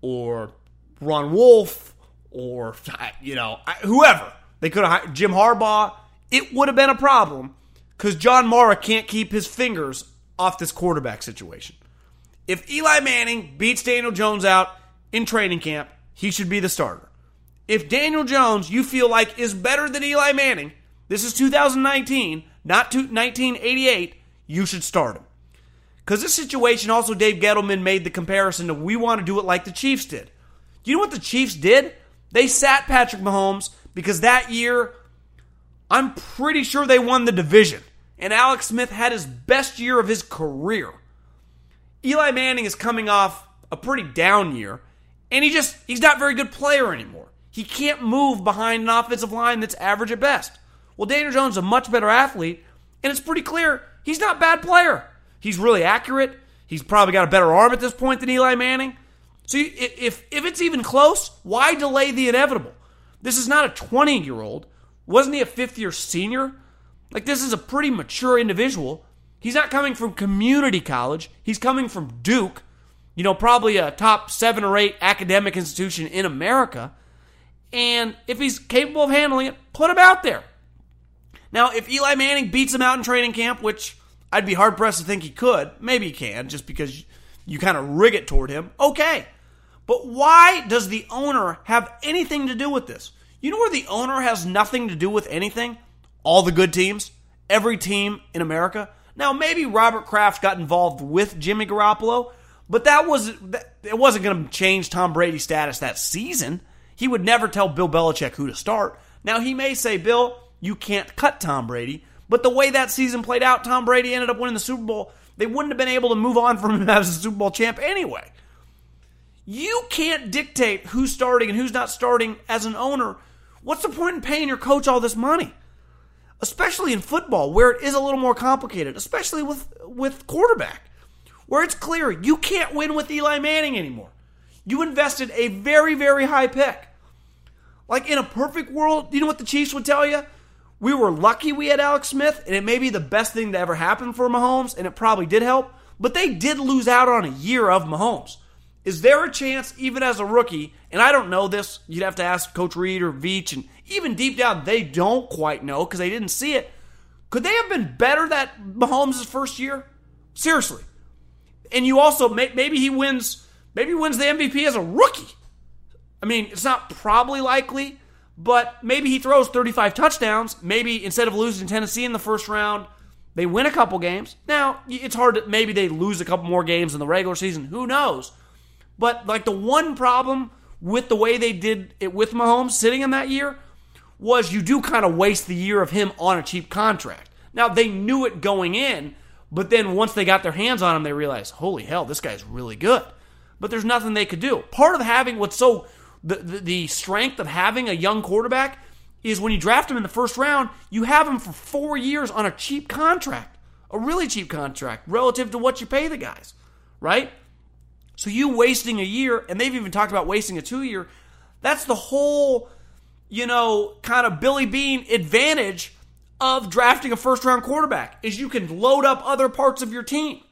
or Ron Wolf or, you know, whoever, they could have hired Jim Harbaugh, it would have been a problem because John Mara can't keep his fingers off this quarterback situation. If Eli Manning beats Daniel Jones out in training camp, he should be the starter. If Daniel Jones, you feel like, is better than Eli Manning, this is 2019, not 1988, you should start him. Because this situation, also, Dave Gettleman made the comparison to we want to do it like the Chiefs did. Do you know what the Chiefs did? They sat Patrick Mahomes because that year, I'm pretty sure they won the division. And Alex Smith had his best year of his career. Eli Manning is coming off a pretty down year, and he just, he's not a very good player anymore. He can't move behind an offensive line that's average at best. Well, Daniel Jones is a much better athlete, and it's pretty clear he's not a bad player. He's really accurate. He's probably got a better arm at this point than Eli Manning. So if if it's even close, why delay the inevitable? This is not a 20 year old. Wasn't he a fifth year senior? Like this is a pretty mature individual. He's not coming from community college. He's coming from Duke, you know, probably a top seven or eight academic institution in America. And if he's capable of handling it, put him out there. Now, if Eli Manning beats him out in training camp, which I'd be hard pressed to think he could, maybe he can, just because you kind of rig it toward him, okay. But why does the owner have anything to do with this? You know where the owner has nothing to do with anything? All the good teams, every team in America. Now, maybe Robert Kraft got involved with Jimmy Garoppolo, but that was it wasn't going to change Tom Brady's status that season. He would never tell Bill Belichick who to start. Now, he may say, Bill, you can't cut Tom Brady. But the way that season played out, Tom Brady ended up winning the Super Bowl. They wouldn't have been able to move on from him as a Super Bowl champ anyway. You can't dictate who's starting and who's not starting as an owner. What's the point in paying your coach all this money? Especially in football, where it is a little more complicated, especially with, with quarterback, where it's clear you can't win with Eli Manning anymore. You invested a very, very high pick. Like in a perfect world, you know what the Chiefs would tell you? We were lucky we had Alex Smith, and it may be the best thing to ever happen for Mahomes, and it probably did help, but they did lose out on a year of Mahomes. Is there a chance, even as a rookie, and I don't know this, you'd have to ask Coach Reid or Veach, and even deep down, they don't quite know because they didn't see it. Could they have been better that Mahomes' first year? Seriously. And you also, maybe he wins Maybe he wins the MVP as a rookie. I mean, it's not probably likely, but maybe he throws 35 touchdowns. Maybe instead of losing Tennessee in the first round, they win a couple games. Now, it's hard to maybe they lose a couple more games in the regular season. Who knows? But like the one problem with the way they did it with Mahomes sitting in that year was you do kind of waste the year of him on a cheap contract. Now, they knew it going in, but then once they got their hands on him, they realized, holy hell, this guy's really good but there's nothing they could do. Part of having what's so the, the, strength of having a young quarterback is when you draft him in the first round, you have him for four years on a cheap contract, a really cheap contract relative to what you pay the guys, right? So you wasting a year, and they've even talked about wasting a two year. That's the whole, you know, kind of Billy Beane advantage of drafting a first round quarterback is you can load up other parts of your team.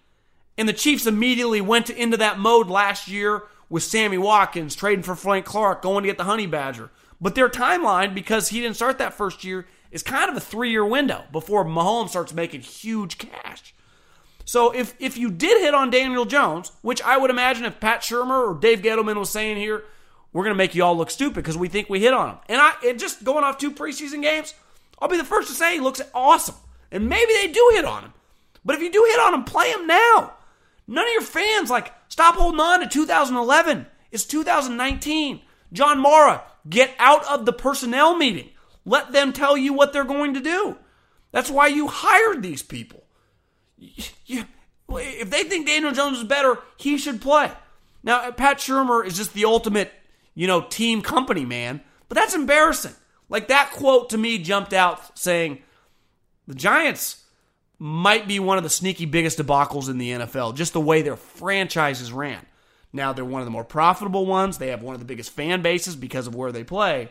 And the Chiefs immediately went into that mode last year with Sammy Watkins trading for Frank Clark, going to get the Honey Badger. But their timeline, because he didn't start that first year, is kind of a three year window before Mahomes starts making huge cash. So if if you did hit on Daniel Jones, which I would imagine if Pat Shurmur or Dave Gettleman was saying here, we're going to make you all look stupid because we think we hit on him. And I and just going off two preseason games, I'll be the first to say he looks awesome. And maybe they do hit on him. But if you do hit on him, play him now. None of your fans like stop holding on to 2011. It's 2019. John Mara, get out of the personnel meeting. Let them tell you what they're going to do. That's why you hired these people. You, if they think Daniel Jones is better, he should play. Now, Pat Shurmur is just the ultimate, you know, team company man, but that's embarrassing. Like that quote to me jumped out saying the Giants might be one of the sneaky biggest debacles in the NFL, just the way their franchises ran. Now, they're one of the more profitable ones. They have one of the biggest fan bases because of where they play.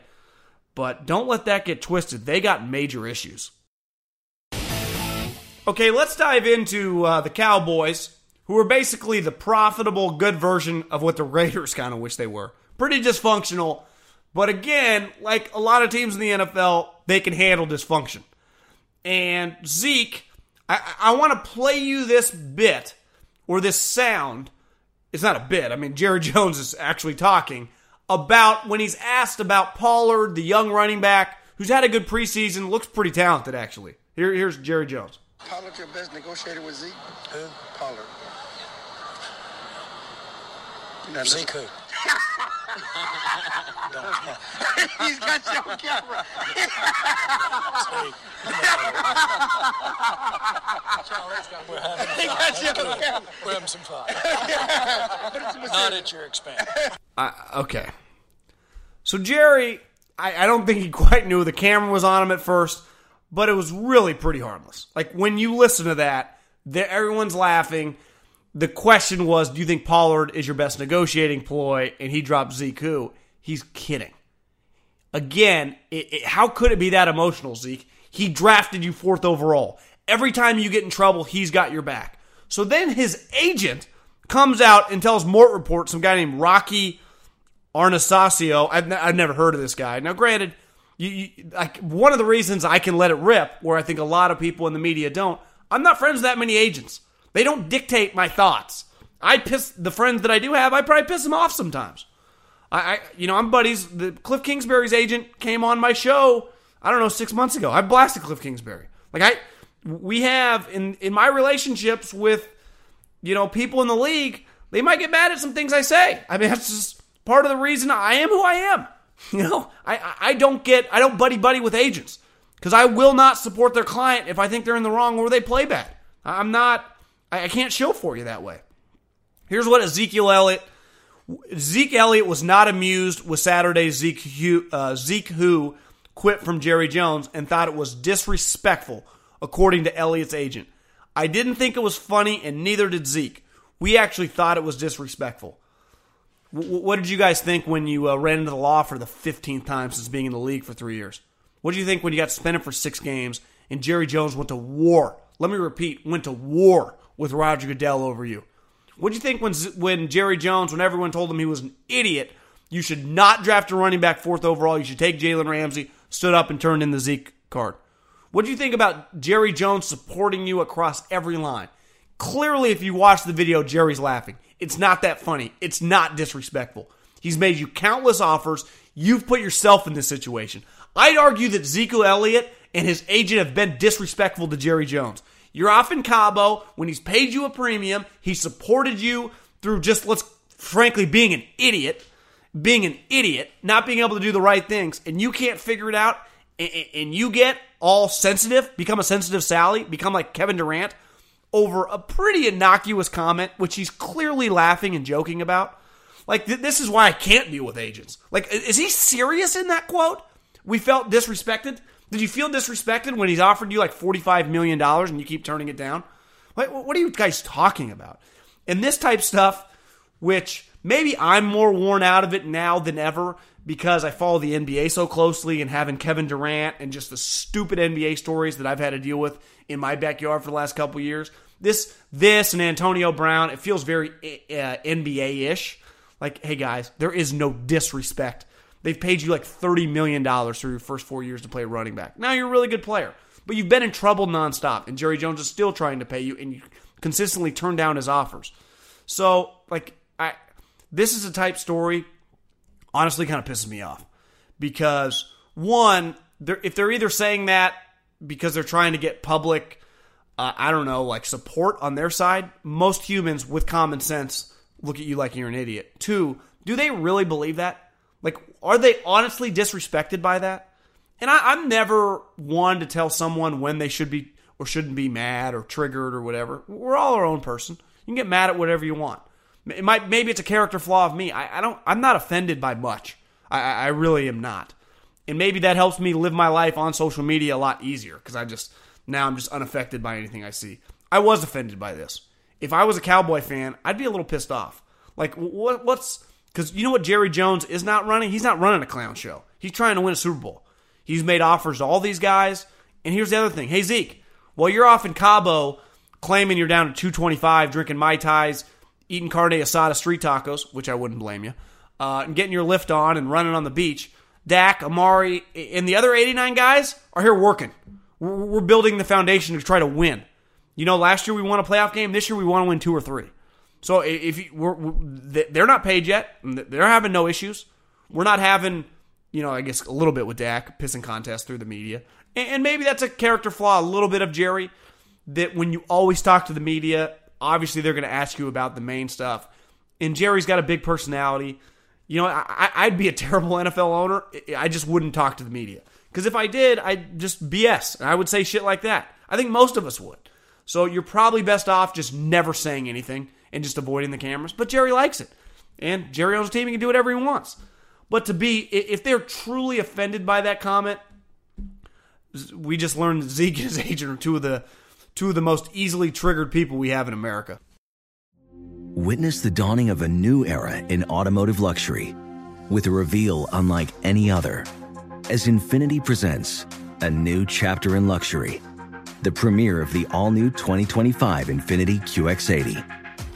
But don't let that get twisted. They got major issues. Okay, let's dive into uh, the Cowboys, who are basically the profitable, good version of what the Raiders kind of wish they were. Pretty dysfunctional, but again, like a lot of teams in the NFL, they can handle dysfunction. And Zeke, I, I want to play you this bit or this sound. It's not a bit. I mean, Jerry Jones is actually talking about when he's asked about Pollard, the young running back who's had a good preseason, looks pretty talented actually. Here, here's Jerry Jones. Pollard your best negotiator with Zeke? Who? Pollard. Zeke who? He's got you on camera. We're having He got you on camera. We're having some fun. Not at your expense. I, okay. So Jerry, I, I don't think he quite knew the camera was on him at first, but it was really pretty harmless. Like when you listen to that, the, everyone's laughing. The question was, do you think Pollard is your best negotiating ploy? And he dropped Zeke? He's kidding. Again, it, it, how could it be that emotional, Zeke? He drafted you fourth overall. Every time you get in trouble, he's got your back. So then his agent comes out and tells Mort Report, some guy named Rocky Arnasasio. I've, I've never heard of this guy. Now, granted, you, you, like one of the reasons I can let it rip, where I think a lot of people in the media don't. I'm not friends with that many agents. They don't dictate my thoughts. I piss the friends that I do have. I probably piss them off sometimes. I, I you know, I'm buddies. The Cliff Kingsbury's agent came on my show. I don't know six months ago. I blasted Cliff Kingsbury. Like I, we have in in my relationships with, you know, people in the league. They might get mad at some things I say. I mean, that's just part of the reason I am who I am. You know, I I don't get I don't buddy buddy with agents because I will not support their client if I think they're in the wrong or they play bad. I'm not. I, I can't show for you that way. Here's what Ezekiel Elliott. Zeke Elliott was not amused with Saturday's Zeke who, uh, Zeke who quit from Jerry Jones and thought it was disrespectful, according to Elliott's agent. I didn't think it was funny, and neither did Zeke. We actually thought it was disrespectful. W- what did you guys think when you uh, ran into the law for the 15th time since being in the league for three years? What did you think when you got suspended for six games and Jerry Jones went to war? Let me repeat, went to war with Roger Goodell over you. What do you think when when Jerry Jones, when everyone told him he was an idiot, you should not draft a running back fourth overall, you should take Jalen Ramsey, stood up and turned in the Zeke card? What do you think about Jerry Jones supporting you across every line? Clearly, if you watch the video, Jerry's laughing. It's not that funny. It's not disrespectful. He's made you countless offers. You've put yourself in this situation. I'd argue that Zeke Elliott and his agent have been disrespectful to Jerry Jones. You're off in Cabo when he's paid you a premium. He supported you through just, let's frankly, being an idiot, being an idiot, not being able to do the right things, and you can't figure it out, and you get all sensitive, become a sensitive Sally, become like Kevin Durant over a pretty innocuous comment, which he's clearly laughing and joking about. Like, th- this is why I can't deal with agents. Like, is he serious in that quote? We felt disrespected. Did you feel disrespected when he's offered you like $45 million and you keep turning it down? What, what are you guys talking about? And this type stuff, which maybe I'm more worn out of it now than ever because I follow the NBA so closely and having Kevin Durant and just the stupid NBA stories that I've had to deal with in my backyard for the last couple years. This, this, and Antonio Brown, it feels very uh, NBA ish. Like, hey guys, there is no disrespect. They've paid you like thirty million dollars through your first four years to play running back. Now you're a really good player, but you've been in trouble nonstop, and Jerry Jones is still trying to pay you, and you consistently turn down his offers. So, like, I this is a type story honestly kind of pisses me off because one, they're, if they're either saying that because they're trying to get public, uh, I don't know, like support on their side, most humans with common sense look at you like you're an idiot. Two, do they really believe that? Like, are they honestly disrespected by that? And I, I'm never one to tell someone when they should be or shouldn't be mad or triggered or whatever. We're all our own person. You can get mad at whatever you want. It might maybe it's a character flaw of me. I, I don't. I'm not offended by much. I, I really am not. And maybe that helps me live my life on social media a lot easier because I just now I'm just unaffected by anything I see. I was offended by this. If I was a Cowboy fan, I'd be a little pissed off. Like what? What's because you know what Jerry Jones is not running? He's not running a clown show. He's trying to win a Super Bowl. He's made offers to all these guys. And here's the other thing. Hey Zeke, while you're off in Cabo claiming you're down to 225, drinking mai tais, eating carne asada street tacos, which I wouldn't blame you, uh, and getting your lift on and running on the beach. Dak, Amari, and the other 89 guys are here working. We're, we're building the foundation to try to win. You know, last year we won a playoff game. This year we want to win two or three. So if you, we're, we're, they're not paid yet, they're having no issues. We're not having, you know, I guess a little bit with Dak pissing contest through the media, and maybe that's a character flaw, a little bit of Jerry. That when you always talk to the media, obviously they're going to ask you about the main stuff. And Jerry's got a big personality. You know, I, would be a terrible NFL owner. I just wouldn't talk to the media. Because if I did, I'd just BS. And I would say shit like that. I think most of us would. So you're probably best off just never saying anything and just avoiding the cameras. But Jerry likes it. And Jerry owns a team. He can do whatever he wants. But to be, if they're truly offended by that comment, we just learned Zeke and his agent are two of the two of the most easily triggered people we have in America. Witness the dawning of a new era in automotive luxury with a reveal unlike any other as Infiniti presents a new chapter in luxury, the premiere of the all new 2025 Infiniti QX80.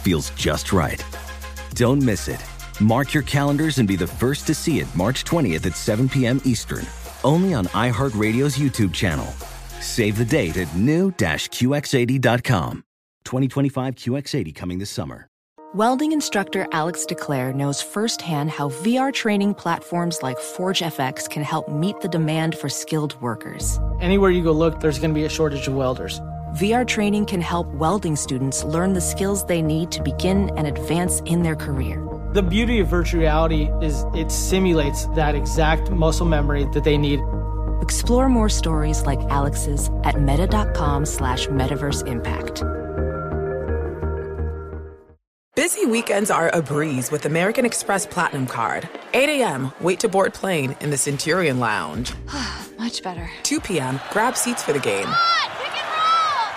feels just right. Don't miss it. Mark your calendars and be the first to see it March 20th at 7 p.m. Eastern, only on iHeartRadio's YouTube channel. Save the date at new-QX80.com. 2025 QX80 coming this summer. Welding instructor Alex DeClaire knows firsthand how VR training platforms like ForgeFX can help meet the demand for skilled workers. Anywhere you go look, there's going to be a shortage of welders. VR training can help welding students learn the skills they need to begin and advance in their career. The beauty of virtual reality is it simulates that exact muscle memory that they need. Explore more stories like Alex's at meta.com slash metaverse impact. Busy weekends are a breeze with American Express Platinum Card. 8 a.m., wait to board plane in the Centurion Lounge. Much better. 2 p.m., grab seats for the game.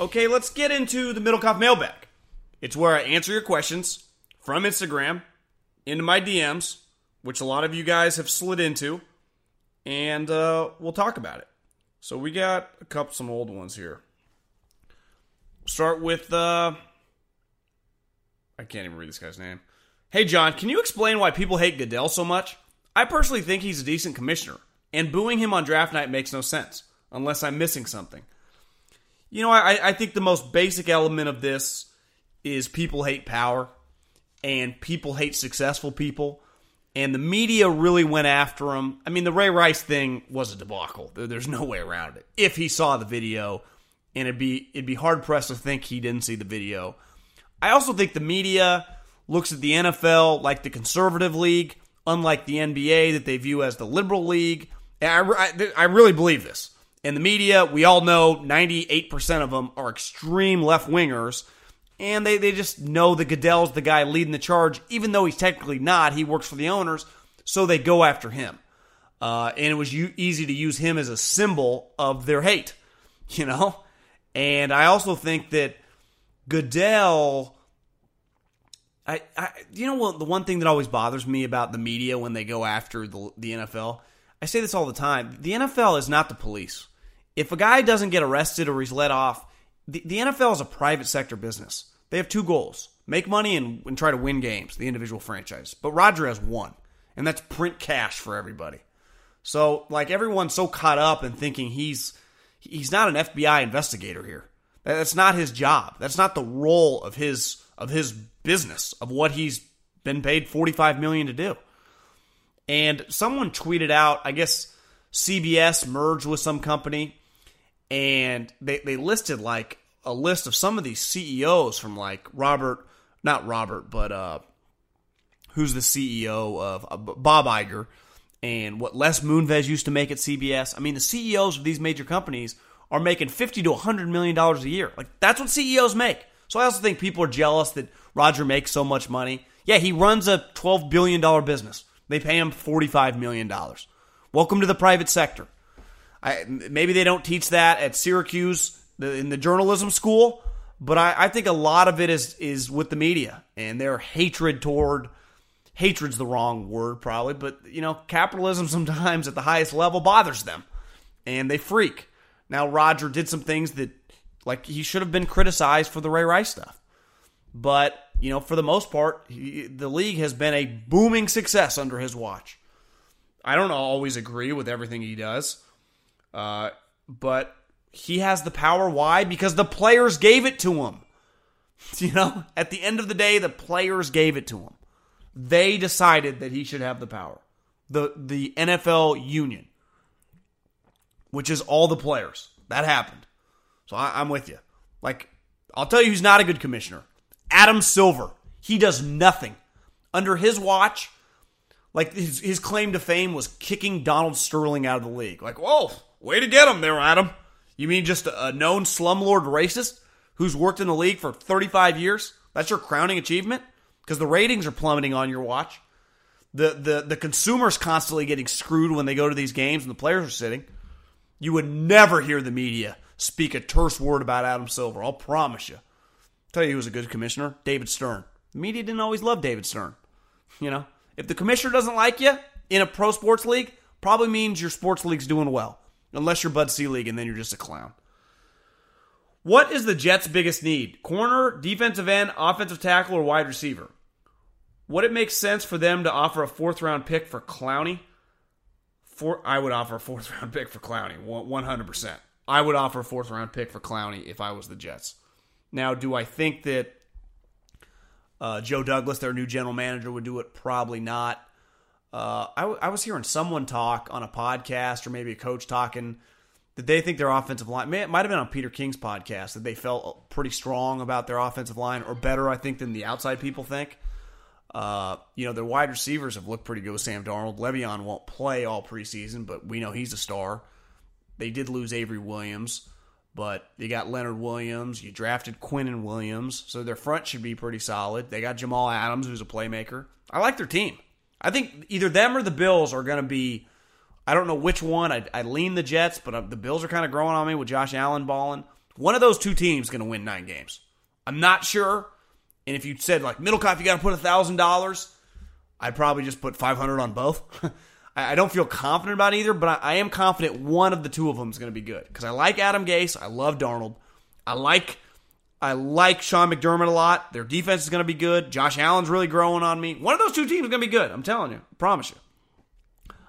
Okay, let's get into the Middlekauff mailbag. It's where I answer your questions from Instagram into my DMs, which a lot of you guys have slid into, and uh, we'll talk about it. So we got a couple some old ones here. Start with uh I can't even read this guy's name. Hey John, can you explain why people hate Goodell so much? I personally think he's a decent commissioner, and booing him on draft night makes no sense, unless I'm missing something. You know, I, I think the most basic element of this is people hate power and people hate successful people. And the media really went after him. I mean, the Ray Rice thing was a debacle. There's no way around it. If he saw the video, and it'd be it'd be hard pressed to think he didn't see the video. I also think the media looks at the NFL like the conservative league, unlike the NBA that they view as the liberal league. I, I, I really believe this. And the media, we all know 98% of them are extreme left wingers. And they, they just know that Goodell's the guy leading the charge, even though he's technically not. He works for the owners, so they go after him. Uh, and it was u- easy to use him as a symbol of their hate, you know? And I also think that Goodell. I, I you know what the one thing that always bothers me about the media when they go after the, the NFL I say this all the time the NFL is not the police if a guy doesn't get arrested or he's let off, the, the NFL is a private sector business. They have two goals make money and, and try to win games, the individual franchise. But Roger has one, and that's print cash for everybody. So, like, everyone's so caught up in thinking he's he's not an FBI investigator here. That's not his job. That's not the role of his of his business of what he's been paid 45 million to do. And someone tweeted out, I guess CBS merged with some company and they, they listed like a list of some of these CEOs from like Robert, not Robert, but uh, who's the CEO of uh, Bob Iger and what Les Moonves used to make at CBS. I mean, the CEOs of these major companies are making 50 to 100 million dollars a year. Like that's what CEOs make. So I also think people are jealous that Roger makes so much money. Yeah, he runs a 12 billion dollar business. They pay him 45 million dollars. Welcome to the private sector. I, maybe they don't teach that at Syracuse in the journalism school, but I, I think a lot of it is is with the media and their hatred toward hatred's the wrong word probably, but you know capitalism sometimes at the highest level bothers them, and they freak. Now Roger did some things that like he should have been criticized for the Ray Rice stuff, but you know for the most part he, the league has been a booming success under his watch. I don't always agree with everything he does. Uh, but he has the power. Why? Because the players gave it to him. You know, at the end of the day, the players gave it to him. They decided that he should have the power. The the NFL union, which is all the players. That happened. So I, I'm with you. Like, I'll tell you who's not a good commissioner. Adam Silver. He does nothing. Under his watch, like his, his claim to fame was kicking Donald Sterling out of the league. Like, whoa, Way to get him there, Adam. You mean just a known slumlord racist who's worked in the league for 35 years? That's your crowning achievement? Because the ratings are plummeting on your watch. The, the, the consumer's constantly getting screwed when they go to these games and the players are sitting. You would never hear the media speak a terse word about Adam Silver. I'll promise you. I'll tell you who was a good commissioner David Stern. The media didn't always love David Stern. You know, if the commissioner doesn't like you in a pro sports league, probably means your sports league's doing well. Unless you're Bud Selig and then you're just a clown. What is the Jets' biggest need? Corner, defensive end, offensive tackle, or wide receiver? Would it make sense for them to offer a fourth round pick for Clowney? For, I would offer a fourth round pick for Clowney, 100%. I would offer a fourth round pick for Clowney if I was the Jets. Now, do I think that uh, Joe Douglas, their new general manager, would do it? Probably not. Uh, I, w- I was hearing someone talk on a podcast or maybe a coach talking that they think their offensive line it might have been on Peter King's podcast that they felt pretty strong about their offensive line or better, I think, than the outside people think. Uh, you know, their wide receivers have looked pretty good with Sam Darnold. Le'Veon won't play all preseason, but we know he's a star. They did lose Avery Williams, but they got Leonard Williams. You drafted Quinnen Williams, so their front should be pretty solid. They got Jamal Adams, who's a playmaker. I like their team. I think either them or the Bills are going to be. I don't know which one. I, I lean the Jets, but uh, the Bills are kind of growing on me with Josh Allen balling. One of those two teams going to win nine games. I'm not sure. And if you said like middle Middlekauff, you got to put a thousand dollars, I'd probably just put five hundred on both. I don't feel confident about either, but I, am confident one of the two of them is going to be good because I like Adam Gase, I love Darnold, I like I like Sean McDermott a lot. Their defense is going to be good. Josh Allen's really growing on me. One of those two teams is going to be good. I'm telling you, I promise you.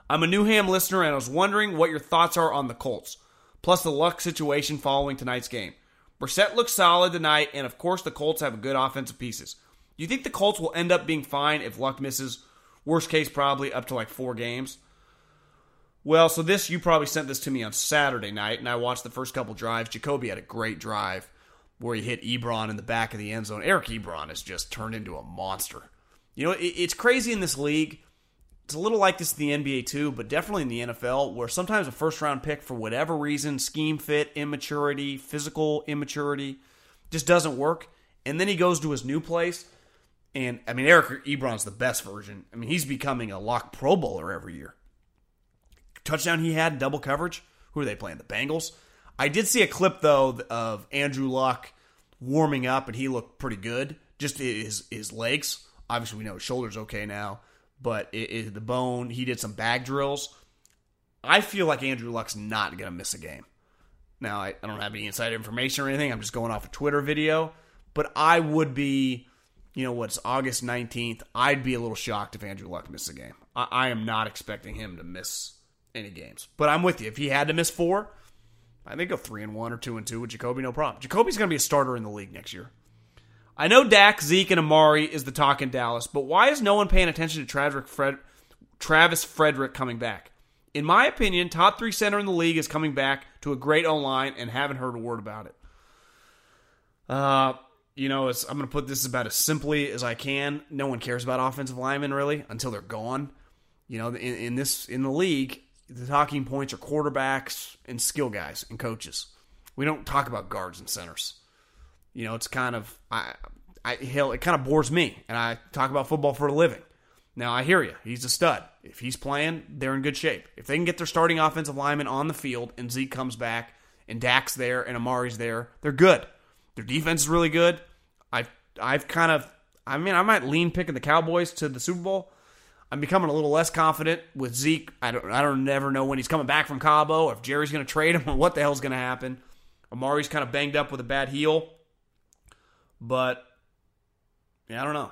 I'm a New Ham listener, and I was wondering what your thoughts are on the Colts, plus the luck situation following tonight's game. Brissett looks solid tonight, and of course, the Colts have good offensive pieces. Do you think the Colts will end up being fine if Luck misses? Worst case, probably up to like four games. Well, so this, you probably sent this to me on Saturday night, and I watched the first couple drives. Jacoby had a great drive where he hit Ebron in the back of the end zone. Eric Ebron has just turned into a monster. You know, it, it's crazy in this league. It's a little like this in the NBA too, but definitely in the NFL, where sometimes a first round pick, for whatever reason, scheme fit, immaturity, physical immaturity, just doesn't work. And then he goes to his new place. And I mean, Eric Ebron's the best version. I mean, he's becoming a lock Pro Bowler every year. Touchdown he had, double coverage. Who are they playing? The Bengals. I did see a clip though of Andrew Luck warming up, and he looked pretty good. Just his his legs. Obviously, we know his shoulders okay now but it, it, the bone, he did some bag drills. I feel like Andrew Luck's not to miss a game. Now, I, I, don't have any inside information or anything. I'm just going off a Twitter video. But I would be, you know, what's August 19th? I'd be a little shocked if Andrew Luck missed a game. I, I am not expecting him to miss any games. But I'm with you. If he had to miss four, I think go three and one or two and two with Jacoby, no problem. Jacoby's going to be a starter in the league next year. I know Dak, Zeke, and Amari is the talk in Dallas, but why is no one paying attention to Travis, Fred- Travis Frederick coming back? In my opinion, top three center in the league is coming back to a great O line, and haven't heard a word about it. Uh, you know, I'm going to put this about as simply as I can. No one cares about offensive linemen really until they're gone. You know, in, in this in the league, the talking points are quarterbacks and skill guys and coaches. We don't talk about guards and centers. You know, it's kind of I, I hell, it kind of bores me, and I talk about football for a living. Now I hear you; he's a stud. If he's playing, they're in good shape. If they can get their starting offensive lineman on the field, and Zeke comes back, and Dak's there, and Amari's there, they're good. Their defense is really good. I've I've kind of I mean I might lean picking the Cowboys to the Super Bowl. I'm becoming a little less confident with Zeke. I don't I don't never know when he's coming back from Cabo, if Jerry's going to trade him, or what the hell's going to happen. Amari's kind of banged up with a bad heel. But yeah, I don't know.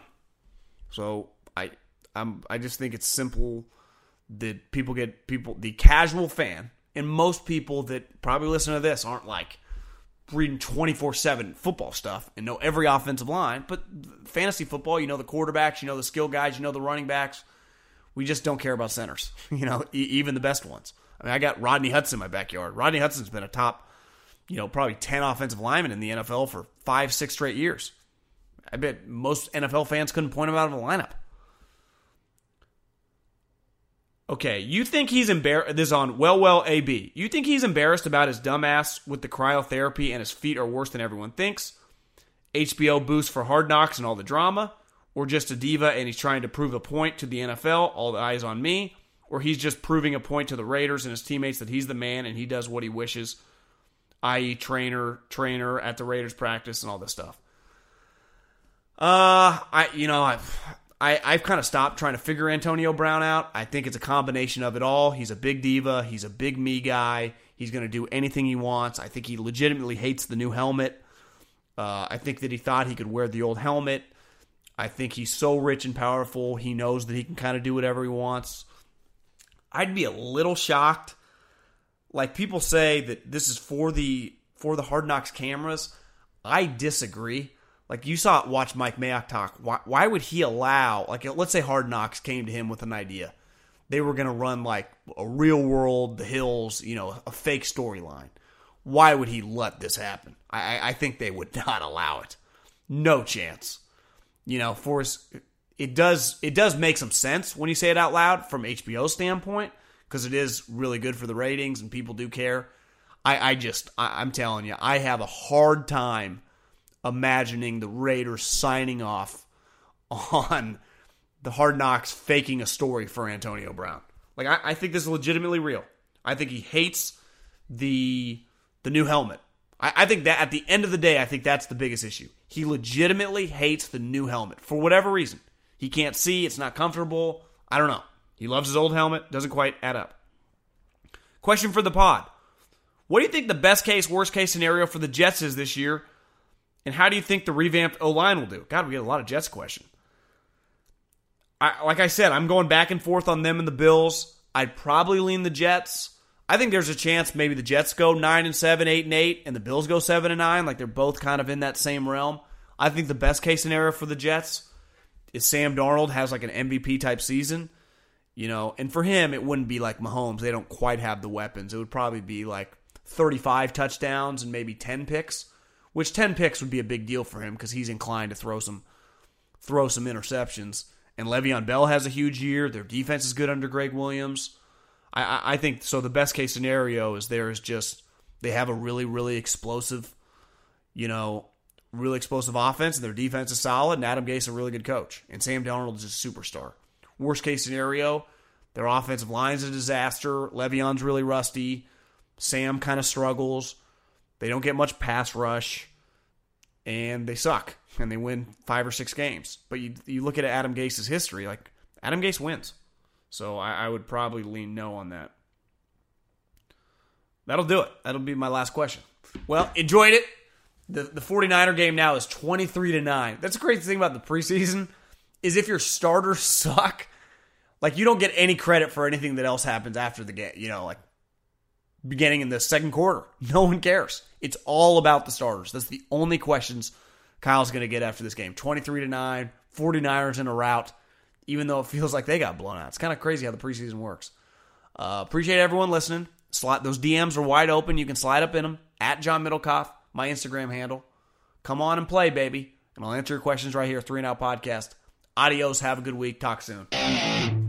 So I I'm I just think it's simple that people get people the casual fan and most people that probably listen to this aren't like reading 24/7 football stuff and know every offensive line, but fantasy football, you know the quarterbacks, you know the skill guys, you know the running backs. We just don't care about centers, you know, even the best ones. I mean, I got Rodney Hudson in my backyard. Rodney Hudson's been a top you know, probably 10 offensive linemen in the NFL for five, six straight years. I bet most NFL fans couldn't point him out of a lineup. Okay, you think he's embarrassed? This is on Well Well AB. You think he's embarrassed about his dumbass with the cryotherapy and his feet are worse than everyone thinks? HBO boost for hard knocks and all the drama? Or just a diva and he's trying to prove a point to the NFL, all the eyes on me? Or he's just proving a point to the Raiders and his teammates that he's the man and he does what he wishes i.e., trainer, trainer at the Raiders practice and all this stuff. Uh, I you know I've I, I've kind of stopped trying to figure Antonio Brown out. I think it's a combination of it all. He's a big diva. He's a big me guy. He's going to do anything he wants. I think he legitimately hates the new helmet. Uh, I think that he thought he could wear the old helmet. I think he's so rich and powerful. He knows that he can kind of do whatever he wants. I'd be a little shocked like people say that this is for the for the Hard Knocks cameras. I disagree. Like you saw watch Mike Mayock talk. Why, why would he allow like let's say Hard Knocks came to him with an idea. they were going to run like a real world, the hills, you know, a fake storyline. Why would he let this happen? I, I think they would not allow it. No chance. You know, for it does it does make some sense when you say it out loud from HBO standpoint because it is really good for the ratings and people do care. I, I just I, I'm telling you, I have a hard time imagining the Raiders signing off on the Hard Knocks faking a story for Antonio Brown. Like I, I think this is legitimately real. I think he hates the the new helmet. I, I think that at the end of the day, I think that's the biggest issue. He legitimately hates the new helmet for whatever reason. He can't see, it's not comfortable. I don't know. He loves his old helmet, doesn't quite add up. Question for the pod. What do you think the best case, worst case scenario for the Jets is this year? And how do you think the revamped O line will do? God, we get a lot of Jets question. I, like I said, I'm going back and forth on them and the Bills. I'd probably lean the Jets. I think there's a chance maybe the Jets go nine and seven, eight and eight, and the Bills go seven and nine. Like they're both kind of in that same realm. I think the best case scenario for the Jets is Sam Darnold has like an MVP type season, you know, and for him it wouldn't be like Mahomes. They don't quite have the weapons. It would probably be like 35 touchdowns and maybe 10 picks, which 10 picks would be a big deal for him because he's inclined to throw some throw some interceptions. And Le'Veon Bell has a huge year. Their defense is good under Gregg Williams. I, I think so. The best case scenario is there is just they have a really, really explosive, you know, really explosive offense, and their defense is solid. And Adam Gase is a really good coach, and Sam Darnold is a superstar. Worst case scenario, their offensive line is a disaster. Le'Veon's really rusty. Sam kind of struggles. They don't get much pass rush, and they suck, and they win five or six games. But you you look at Adam Gase's history, like Adam Gase wins. So I, I would probably lean no on that. That'll do it. That'll be my last question. Well, enjoyed it. The the 49er game now is 23 to 9. That's a crazy thing about the preseason is if your starters suck, like you don't get any credit for anything that else happens after the game, you know, like beginning in the second quarter. No one cares. It's all about the starters. That's the only questions Kyle's going to get after this game. 23 to 9, 49ers in a rout even though it feels like they got blown out. It's kind of crazy how the preseason works. Uh, appreciate everyone listening. Slide, those DMs are wide open. You can slide up in them at John Middlekauff, my Instagram handle. Come on and play, baby. And I'll answer your questions right here, Three and Out Podcast. Adios. Have a good week. Talk soon.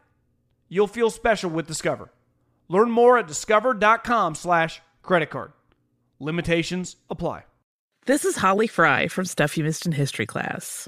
you'll feel special with Discover. Learn more at discover.com slash credit card. Limitations apply. This is Holly Fry from Stuff You Missed in History class.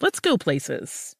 let's go places.